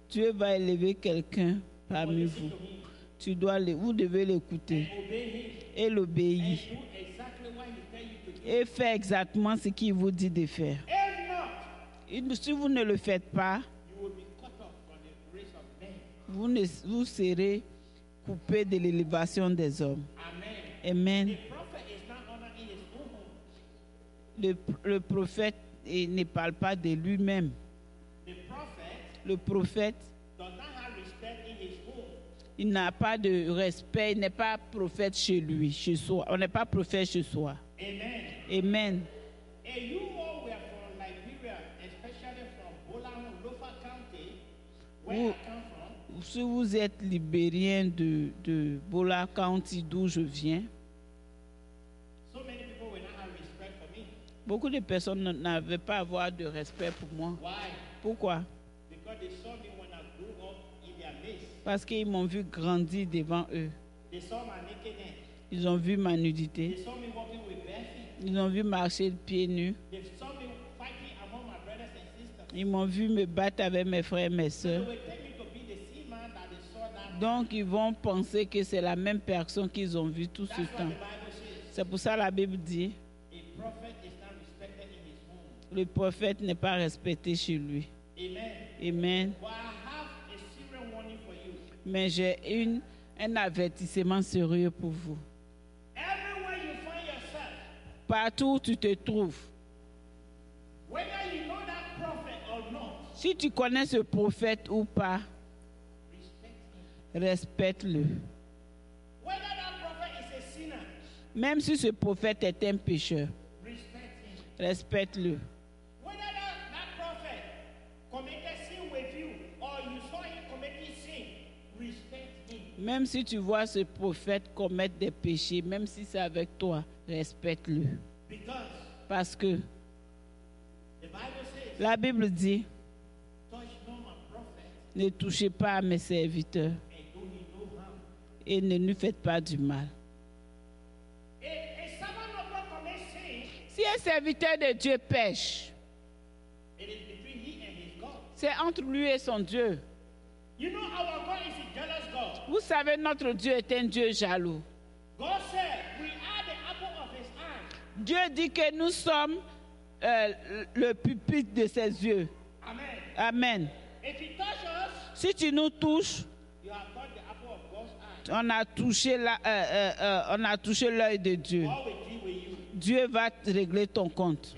Dieu va élever quelqu'un parmi vous. Tu dois le, vous devez l'écouter et l'obéir et faire exactement ce qu'il vous dit de faire. Et Si vous ne le faites pas, vous, ne, vous serez coupé de l'élévation des hommes. Amen. Amen. The prophet is not honored in his own home. Le, le prophète ne parle pas de lui-même. Le prophète does not have respect in his home. il n'a pas de respect, il n'est pas prophète chez lui, chez soi. On n'est pas prophète chez soi. Amen. Amen. And you all were from Liberia, especially from Bolan, Lofa County, where Vous- I come from. Si vous êtes libérien de, de Bola County, d'où je viens, So many people will not have respect for me. Beaucoup de personnes n'avaient pas à avoir de respect pour moi. Pourquoi? Because they saw me when I grew up in their midst. Parce qu'ils m'ont vu grandir devant eux. They saw my nakedness. Ils ont vu ma They nudité. saw me walking with bare feet. Ils ont vu marcher pieds nus. They saw me fighting among my brothers and sisters. Ils m'ont vu me battre avec mes frères et mes that. Donc, ils vont penser que c'est la même personne qu'ils ont vue tout ce temps. C'est pour ça que la Bible dit, A prophet is not respected in his home. Le prophète n'est pas respecté chez lui. Amen. Amen. Mais j'ai une, un avertissement sérieux pour vous. Partout où tu te trouves, si tu connais ce prophète ou pas, respecte-le. Même si ce prophète est un pécheur, respecte-le. Même si tu vois ce prophète commettre des péchés, même si c'est avec toi, respecte-le. Parce que la Bible dit, ne touchez pas à mes serviteurs et ne lui faites pas du mal. Si un serviteur de Dieu pêche, c'est entre lui et son Dieu. Vous savez, notre Dieu est un Dieu jaloux. Dieu dit que nous sommes euh, le pupitre de ses yeux. Amen. Si tu nous touches, on a touché la- euh, euh, on a touché l'œil de Dieu. Dieu va régler ton compte.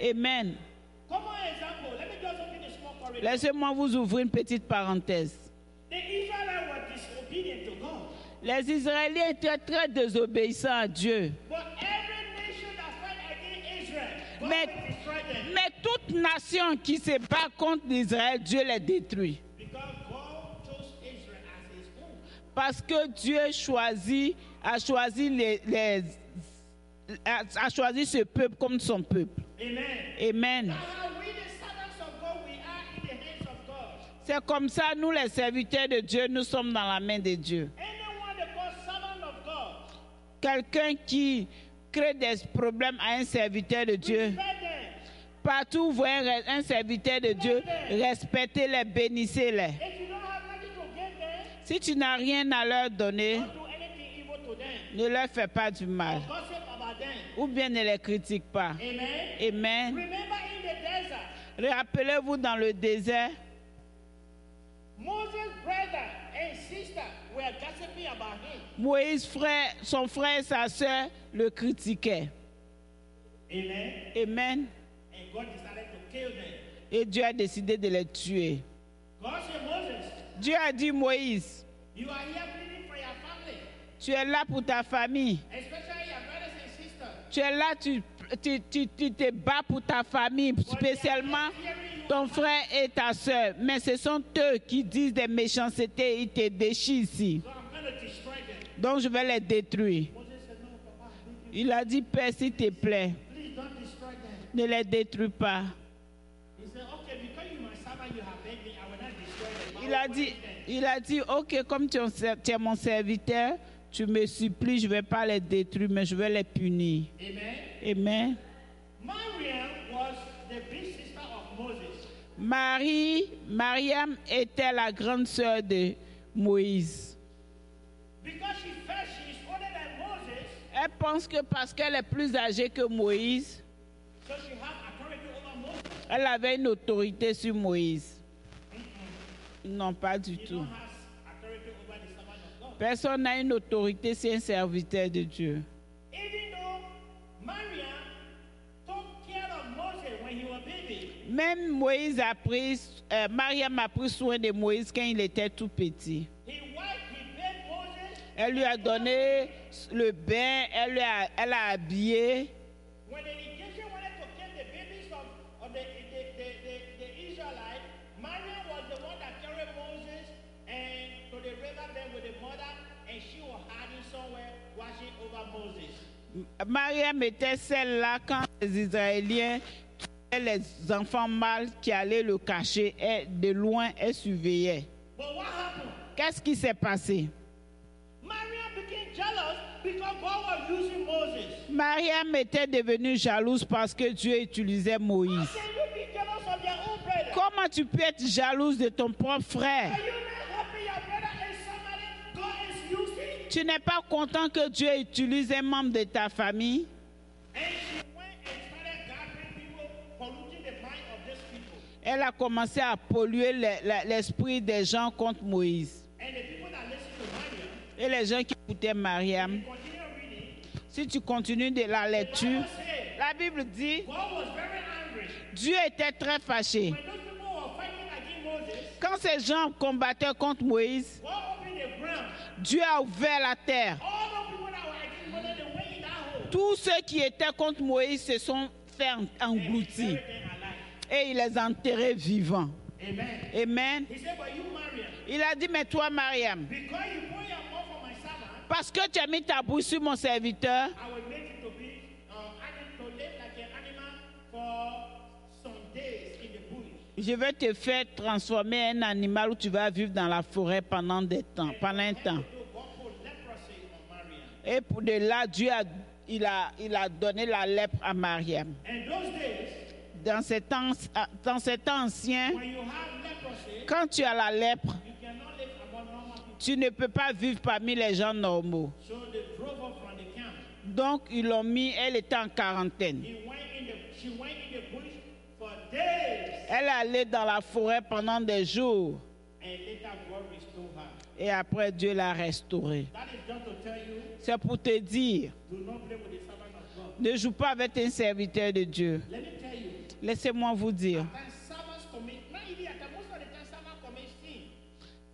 Amen. Amen. Laissez-moi vous ouvrir une petite parenthèse. Les Israéliens étaient très désobéissants à Dieu. Mais, mais toute nation qui se bat contre Israël, Dieu les détruit. Parce que Dieu choisit, a choisi les, les- a, a choisi ce peuple comme son peuple. Amen. Amen. C'est comme ça, nous les serviteurs de Dieu, nous sommes dans la main de Dieu. Anyone that calls servant of God, Quelqu'un qui crée des problèmes à un serviteur de Dieu, partout où vous voyez un serviteur de Dieu, respectez-les, bénissez-les. If you don't have nothing to give them, Si tu n'as rien à leur donner, ne leur fais pas du mal. Ou bien ne les critique pas. Amen. Amen. Remember in the desert, Rappelez-vous dans le désert, Moïse, frère, son frère et sa sœur le critiquaient. Amen. Amen. And God decided to kill them. Et Dieu a décidé de les tuer. God said, Moses, Dieu a dit, Moïse, you are here pleading for your family, tu es là pour ta famille. especially your brothers and sisters. Tu es là, tu, tu, te bats pour ta famille, spécialement ton frère et ta sœur. Mais ce sont eux qui disent des méchancetés, ils te déchirent ici. Donc je vais les détruire. Il a dit, Père, s'il te plaît, ne les détruis pas. Il a dit, il a dit, ok, comme tu es mon serviteur, tu me supplies, je ne vais pas les détruire, mais je vais les punir. Amen. Amen. Mariam was the big sister of Moses. Marie, Mariam était la grande sœur de Moïse. Elle pense que parce qu'elle est plus âgée que Moïse, elle avait une autorité sur Moïse. Non, pas du tout. Personne n'a une autorité sur un serviteur de Dieu. Même Moïse a pris, euh, Mariam a pris soin de Moïse quand il était tout petit. Elle lui a donné le bain, elle, lui a, elle a habillé. Mariam était celle-là quand les Israéliens les enfants mâles qui allaient le cacher. Et de loin, elle surveillait. But what happened? Qu'est-ce qui s'est passé? Mariam became jealous because God was using Moses. Mariam était devenue jalouse parce que Dieu utilisait Moïse. Comment tu peux être jalouse de ton propre frère? Tu n'es pas content que Dieu utilise un membre de ta famille? Elle a commencé à polluer le- le- l'esprit des gens contre Moïse. Et les gens qui écoutaient Mariam, si tu continues de la lecture, la Bible dit. Dieu était très fâché. Quand ces gens combattaient contre Moïse. Dieu a ouvert la terre. Tous ceux qui étaient contre Moïse se sont fait engloutir. Et il les a enterrés vivants. Amen. Amen. Il a dit, mais toi, Mariam, parce que tu as mis ta bouche sur mon serviteur, I will make you to be anim- to live like an animal for some days in the bush. je vais te faire transformer en animal où tu vas vivre dans la forêt pendant des temps, pendant un temps. Et pour de là, Dieu a, il a, il a donné la lèpre à Mariam. Dans dans anciens, when you have leprosy, quand tu as la lèpre, tu ne peux pas vivre parmi les gens normaux. Donc, ils l'ont mis, elle était en quarantaine. He went in the, she went in the bush for days. Elle est allée dans la forêt pendant des jours. And later God restored her. Et après, Dieu l'a restaurée. C'est pour te dire, ne joue pas avec un serviteur de Dieu. Laissez-moi vous dire.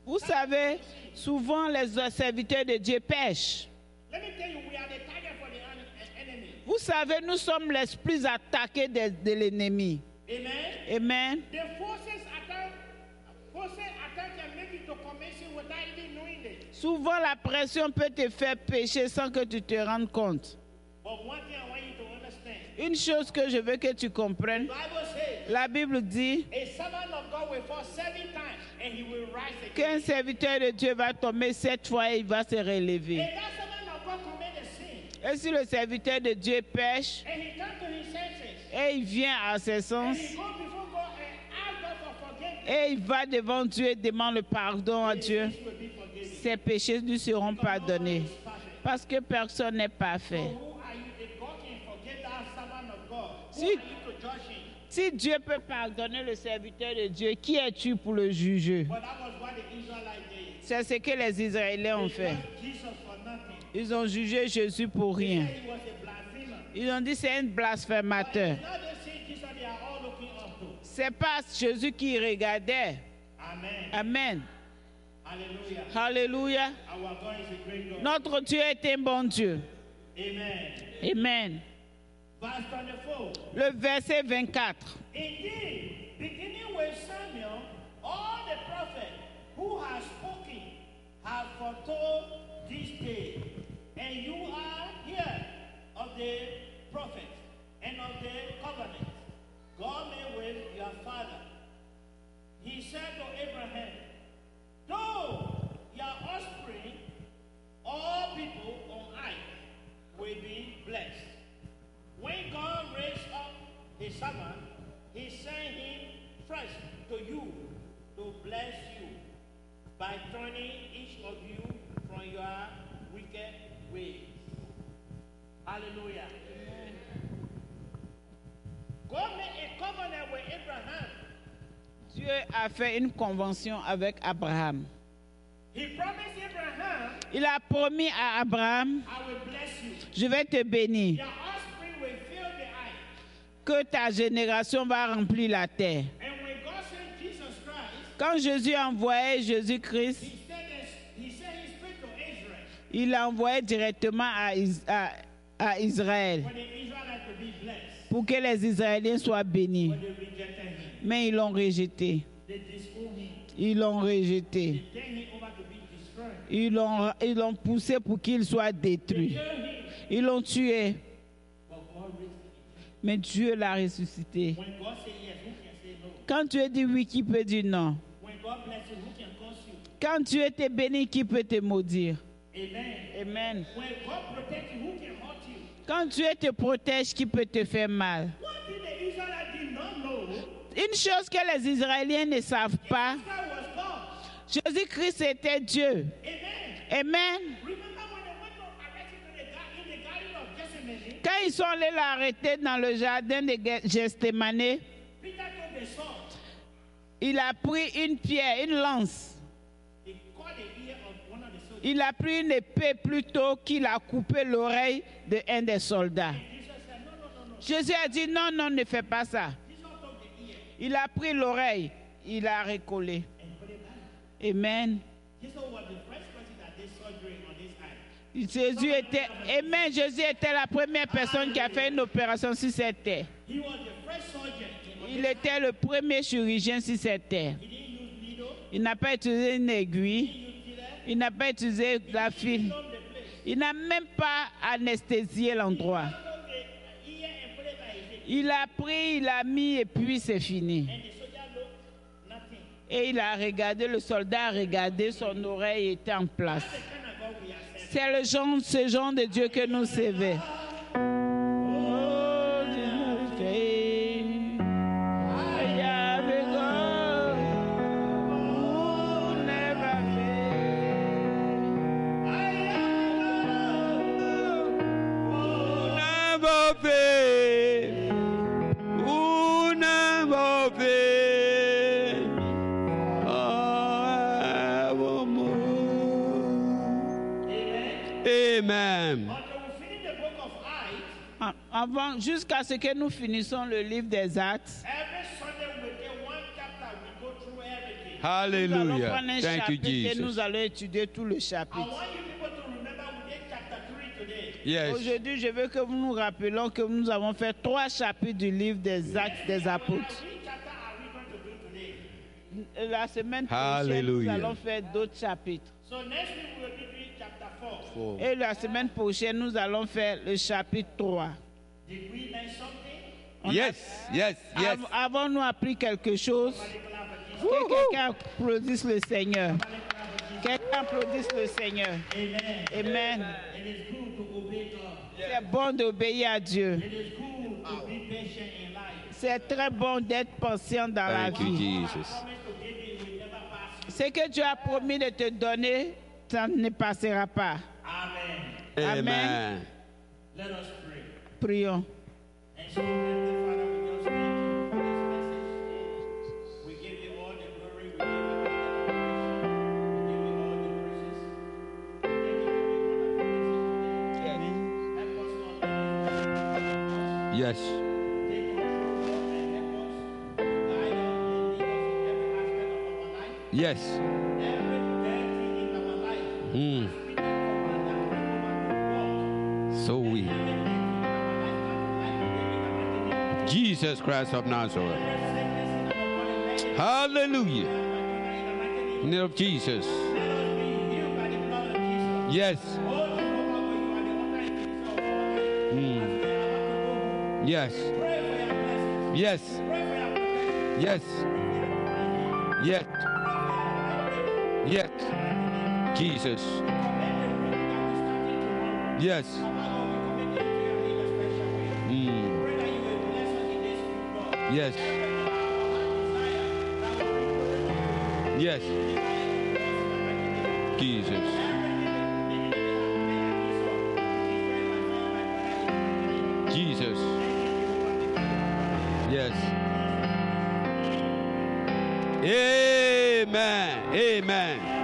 Vous savez, souvent les serviteurs de Dieu pêchent. Let me tell you, we are the target for the en- enemy. Vous savez, nous sommes les plus attaqués de, de l'ennemi. Amen. Souvent, la pression peut te faire pécher sans que tu te rendes compte. Une chose que je veux que tu comprennes, la Bible dit qu'un serviteur de Dieu va tomber sept fois et il va se relever. Et si le serviteur de Dieu pêche et il vient à ses sens et il va devant Dieu et demande le pardon à Dieu, ses péchés lui seront pardonnés. Parce que personne n'est parfait. Si- Dieu peut pardonner le serviteur de Dieu, qui es-tu pour le juger? C'est ce que les Israéliens ont fait. Ils ont jugé Jésus pour rien. Ils ont dit c'est un blasphémateur. C'est pas Jésus qui regardait. Amen. Alléluia. Notre Dieu est un bon Dieu. Amen. Amen. Verse 24. Le verset 24. Indeed, beginning with Samuel, all the prophets who have spoken have foretold this day. And you are here of the prophets and of the covenant God made with your father. He said to Abraham, Though your offspring, all people on earth will be blessed. When God raised up his servant, he sent him first to you to bless you by turning each of you from your wicked ways. Hallelujah. God made a covenant with Abraham. Dieu a fait une convention avec Abraham. He promised Abraham, Il a promis à Abraham, I will bless you. je vais te bénir, que ta génération va remplir la terre. And when God sent Jesus Christ, Quand Jésus a envoyé Jésus-Christ. Il l'a envoyé directement à, à- à Israël pour que les Israéliens soient bénis. Mais ils l'ont rejeté. Ils l'ont rejeté. Ils l'ont, ils l'ont poussé pour qu'il soit détruit. Ils l'ont tué. Mais Dieu l'a ressuscité. Quand Dieu dit oui, qui peut dire non? Quand Dieu te bénit, qui peut te maudire? Amen. Quand Dieu te protège, qui peut te faire mal? Une chose que les Israéliens ne savent pas. Jésus-Christ était Dieu. Amen. Quand ils sont allés l'arrêter dans le jardin de Ge- Gethsemane, Peter took the sword. il a pris une pierre, une lance. Il a pris une épée plutôt qu'il a coupé l'oreille de des soldats. Jésus a dit non, non, ne fais pas ça. Il a pris l'oreille, il a recollé. Amen. Jesus was the first person that did surgery on this eye. Jésus était, Amen. Jésus était la première personne qui a fait une opération sur cette terre. Il était le premier chirurgien sur cette terre. Il n'a pas utilisé une aiguille. Il n'a pas utilisé la file. Il n'a même pas anesthésié l'endroit. Il a pris, il a mis et puis c'est fini. Et il a regardé, le soldat a regardé, son oreille était en place. C'est le genre, ce genre de Dieu que nous servons. Oh, Avant, jusqu'à ce que nous finissons le livre des Actes, every Sunday we take one chapter, we go through everything. nous allons Hallelujah. prendre un Thank you, et nous Jesus. allons étudier tout le I chapitre. want you people to remember we did chapter 3 today. Yes. Aujourd'hui, je veux que vous nous rappelons que nous avons fait trois chapitres du livre des Actes des Apôtres. La semaine prochaine, Hallelujah. nous allons faire d'autres chapitres. So next week 4. Et la semaine prochaine, nous allons faire le chapitre 3. Did we learn something? Yes. Yes. Yes. Av- Avons-nous appris quelque chose? Que quelqu'un applaudisse le Seigneur. Quelqu'un applaudisse le Seigneur. Amen. Amen. It is good to obey God. C'est bon d'obéir à Dieu. It is good to be patient in life. C'est très bon d'être patient dans la Thank vie. You. Ce que Dieu a promis de te donner, ça ne passera pas. Amen. Amen. Amen. Let us pray. Prions. And so, Heavenly Father, we just thank you for this message. We give you all the glory. We give you all the adoration. We give you all the praises. Thank you for the wonderful message today. Help us, Lord, let this Yes. take Mm. So we, Jesus Christ of Nazareth. Hallelujah. In the name of Jesus. Yes. Mm. Yes. Yes. Yes. Yes. Jesus. Yes. Mm. Yes. Yes. Jesus. Jesus. Yes. Amen. Amen.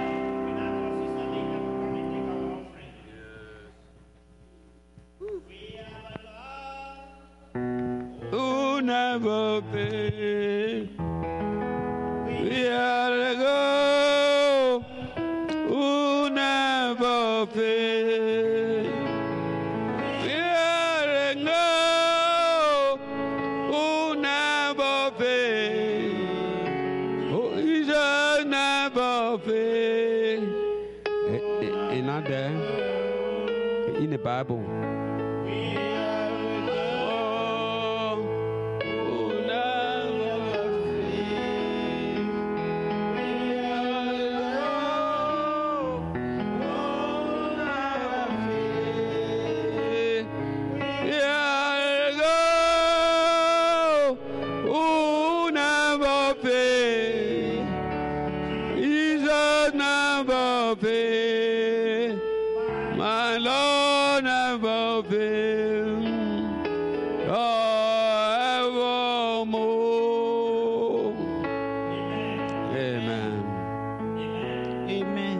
Evermore. Amen. Amen.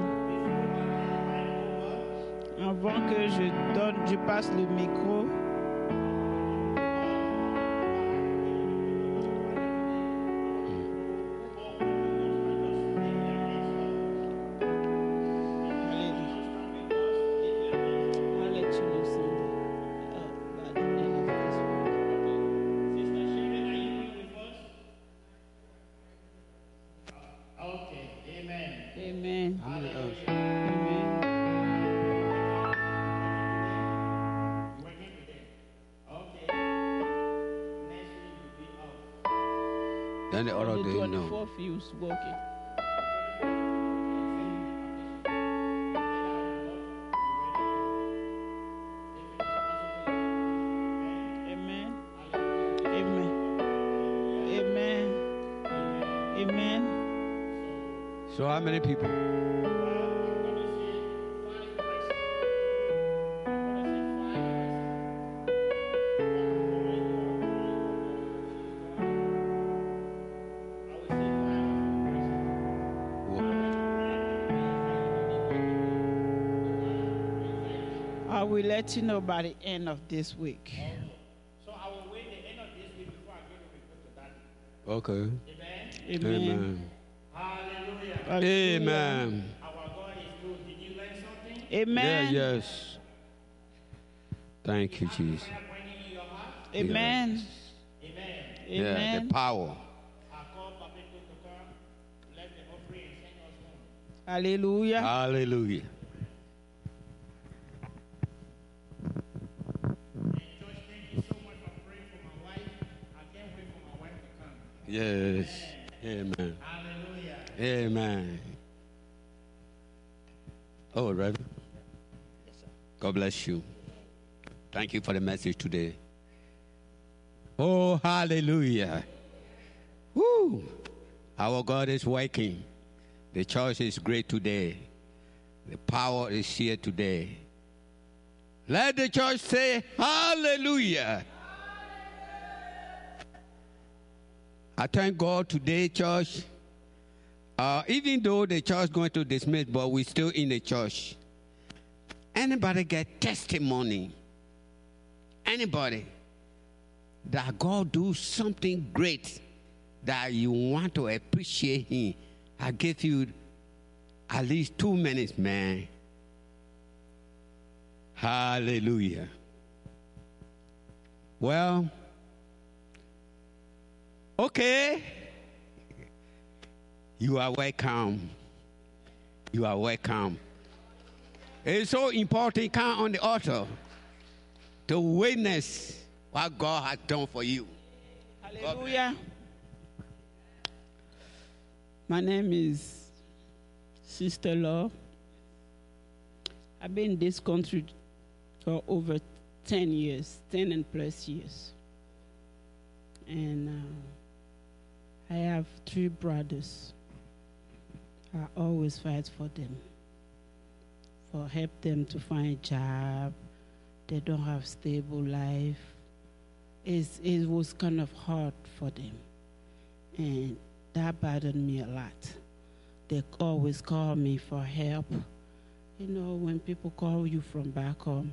Avant que je donne, je passe le micro. Off. Then the other On the day, no. 24th, he was working. Amen. Amen. Amen. Amen. So how many people? Let you know by the end of this week. So I will wait the end of this week before I give a report to that. Okay. Amen. Amen. Amen. Hallelujah. Hallelujah. Amen. Our God is good. Did you learn something? Amen. Yeah, yes. Thank you, Jesus. Fire burning in your heart? Amen. Amen. Yeah, Amen. the power. Hallelujah. call bless you. Thank you for the message today. Oh, hallelujah. Woo! Our God is working. The church is great today. The power is here today. Let the church say hallelujah. I thank God today, church. Uh, even though the church going to dismiss, but we're still in the church. Anybody get testimony? Anybody that God do something great that you want to appreciate Him? I give you at least two minutes, man. Hallelujah. Well, okay. You are welcome. You are welcome. It's so important, come on the altar to witness what God has done for you. Hallelujah. My name is Sister Law. I've been in this country for over 10 years, 10 and plus years. And uh, I have three brothers. I always fight for them, for help them to find a job. They don't have stable life it's, it was kind of hard for them. And that bothered me a lot. They always call me for help. You know, when people call you from back home,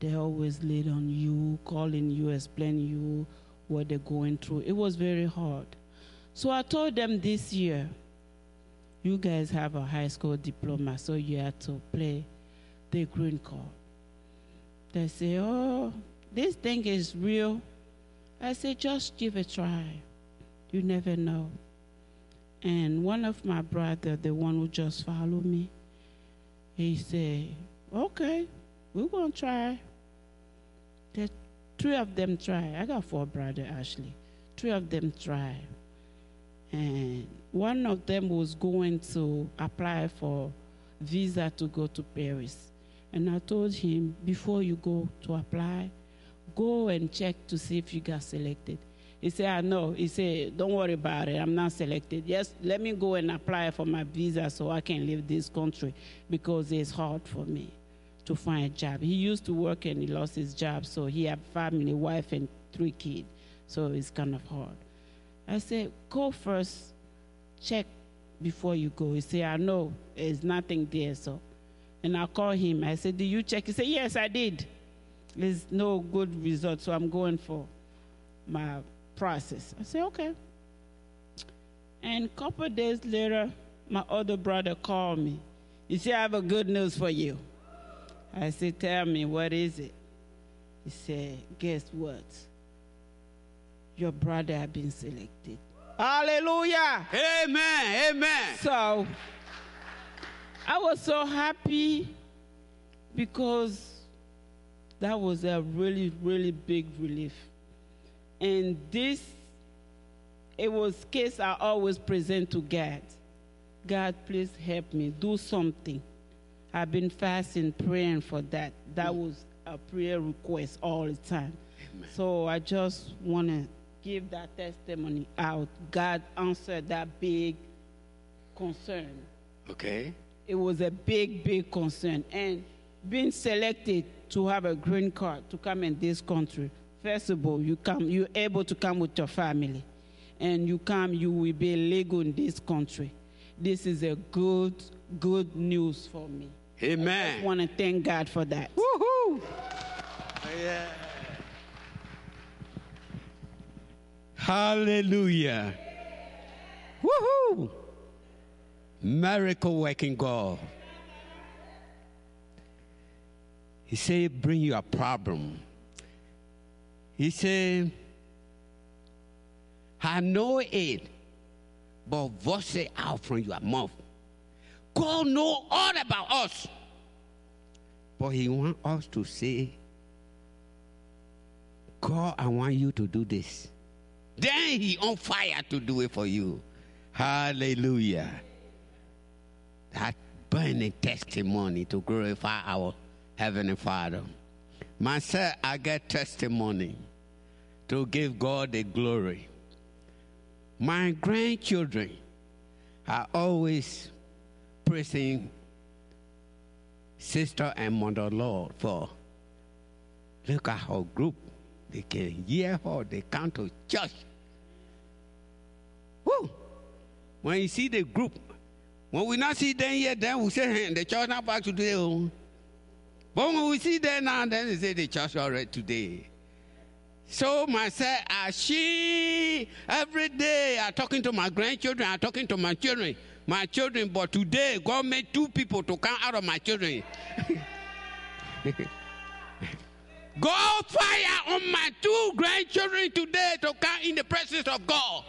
they always lead on you, calling you, explaining you what they're going through. It was very hard. So I told them this year, you guys have a high school diploma, so you have to play the green card. They say, oh, this thing is real. I say, just give it a try. You never know. And one of my brother, the one who just followed me, he said, okay, we're going to try. The three of them try. I got four brothers, actually. Three of them try. And one of them was going to apply for visa to go to Paris. And I told him, before you go to apply, go and check to see if you got selected. He said, I know. He said, don't worry about it. I'm not selected. Yes, let me go and apply for my visa so I can leave this country because it's hard for me to find a job. He used to work and he lost his job, so he had family, wife, and three kids. So it's kind of hard. I said, go first, check before you go. He said, I know there's nothing there. So, and I call him. I said, Did you check? He said, Yes, I did. There's no good result, so I'm going for my process. I said, Okay. And a couple days later, my other brother called me. He said, I have a good news for you. I said, Tell me, what is it? He said, Guess what? Your brother has been selected. Hallelujah. Amen. Amen. So I was so happy because that was a really, really big relief. And this, it was case I always present to God. God, please help me, do something. I've been fasting, praying for that. That was a prayer request all the time. Amen. So I just want to give that testimony out. God answered that big concern. Okay. It was a big, big concern. And being selected to have a green card to come in this country, first of all, you come, you're able to come with your family. And you come, you will be legal in this country. This is a good, good news for me. Amen. I want to thank God for that. Woohoo! Oh, yeah. Hallelujah. Woohoo! Miracle working God. He said, bring you a problem. He said, I know it, but voice it out from your mouth. God know all about us. But he want us to say, God, I want you to do this. Then he on fire to do it for you. Hallelujah. That burning testimony to glorify our Heavenly Father. Myself, I get testimony to give God the glory. My grandchildren are always praising sister and mother Lord for look at her group. They can hear her, they come to church. Woo! When you see the group, when we not see them yet, then we say, hey, the church not back today. Oh. But when we see them now, then they say the church already today. So myself, I she every day I'm talking to my grandchildren, I'm talking to my children, my children, but today God made two people to come out of my children. God fire on my two grandchildren today to come in the presence of God.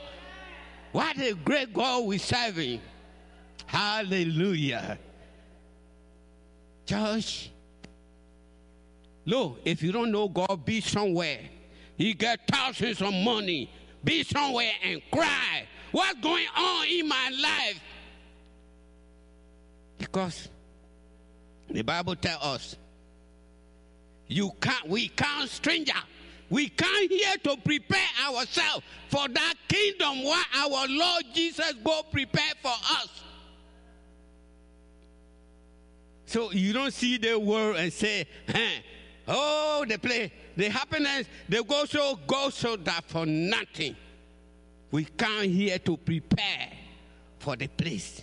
What a great God we're serving. Hallelujah. Church, look, if you don't know God, be somewhere. He get thousands of money. Be somewhere and cry. What's going on in my life? Because the Bible tells us you can't, we can't stranger. We come here to prepare ourselves for that kingdom where our Lord Jesus go prepare for us. So you don't see the world and say, hey, oh, the play, the happiness, they go so, go so that for nothing. We come here to prepare for the place.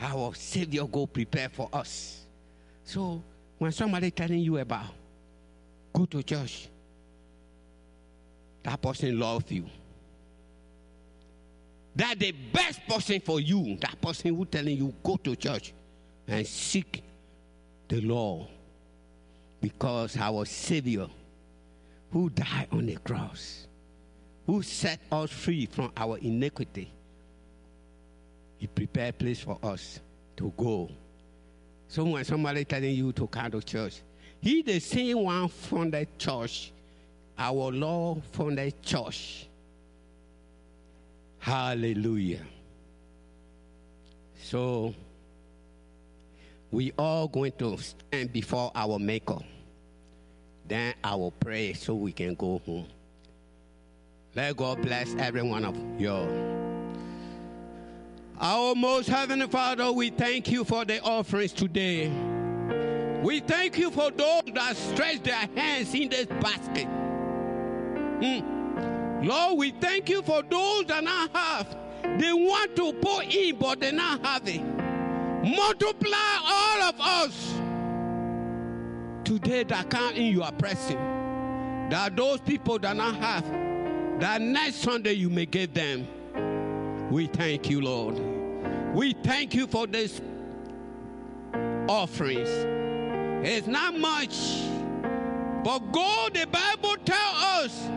Our Savior go prepare for us. So when somebody telling you about go to church, that person love you. That the best person for you, that person who telling you go to church and seek the law because our Savior, who died on the cross, who set us free from our iniquity, He prepared a place for us to go. So when somebody telling you to come to church, He the same one from the church, our Lord from the church. Hallelujah. So we all going to stand before our maker. Then I will pray so we can go home. Let God bless every one of you. Our most heavenly Father, we thank you for the offerings today. We thank you for those that stretch their hands in this basket. Hmm. Lord, we thank you for those that not have. They want to put in, but they not have it. Multiply all of us today that come in your presence. That those people that not have, that next Sunday you may give them. We thank you, Lord. We thank you for this offerings. It's not much, but God, The Bible tells us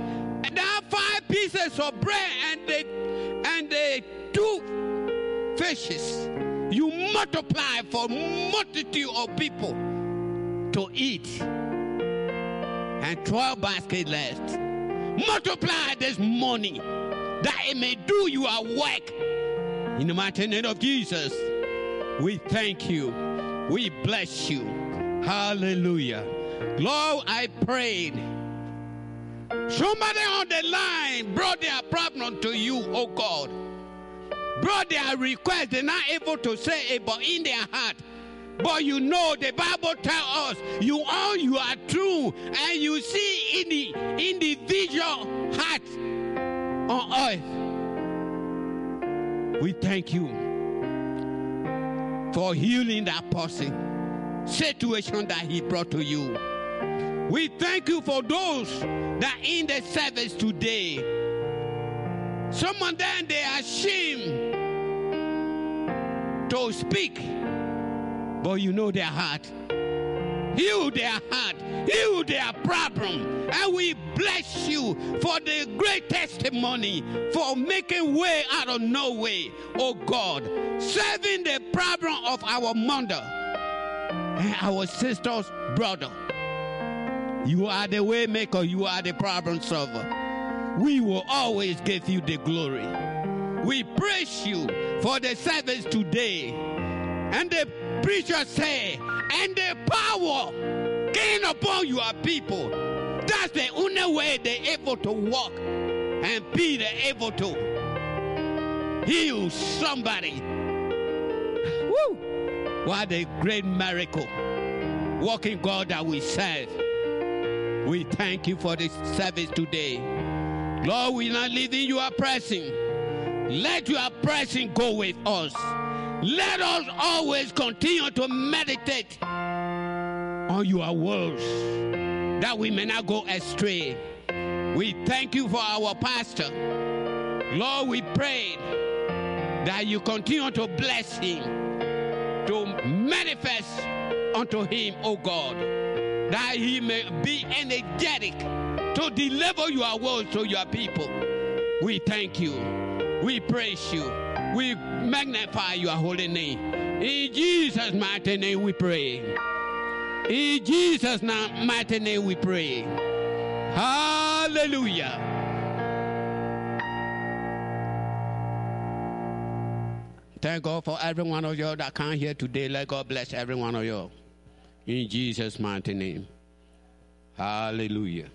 that five pieces of bread and the and the two fishes. You multiply for multitude of people to eat and 12 baskets left. Multiply this money that it may do you a work. In the mighty name of jesus we thank you. We bless you. Hallelujah. Lord i prayed somebody on the line brought their problem to you oh god brought their request, they're not able to say it, but in their heart. But you know, the Bible tells us you are you are true, and you see in the individual heart on earth. We thank you for healing that person situation that he brought to you. We thank you for those that in the service today. Some of them they are ashamed to speak, but you know their heart. Heal their heart, heal their problem. And we bless you for the great testimony for making way out of no way, oh God, serving the problem of our mother and our sister's brother. You are the way maker, you are the problem solver. We will always give you the glory. We praise you for the service today. And the preacher say, and the power came upon your people. That's the only way they're able to walk and be the able to heal somebody. Woo! What a great miracle. Walking God that we serve. We thank you for this service today. Lord, we're not leaving you are pressing. Let your pressing go with us. Let us always continue to meditate on your words that we may not go astray. We thank you for our pastor. Lord, we pray that you continue to bless him, to manifest unto him, O God, that he may be energetic to deliver your word to your people. We thank you. We praise you. We magnify your holy name. In Jesus' mighty name we pray. In Jesus' mighty name we pray. Hallelujah. Thank God for every one of you that come here today. Let God bless every one of you. In Jesus' mighty name. Hallelujah.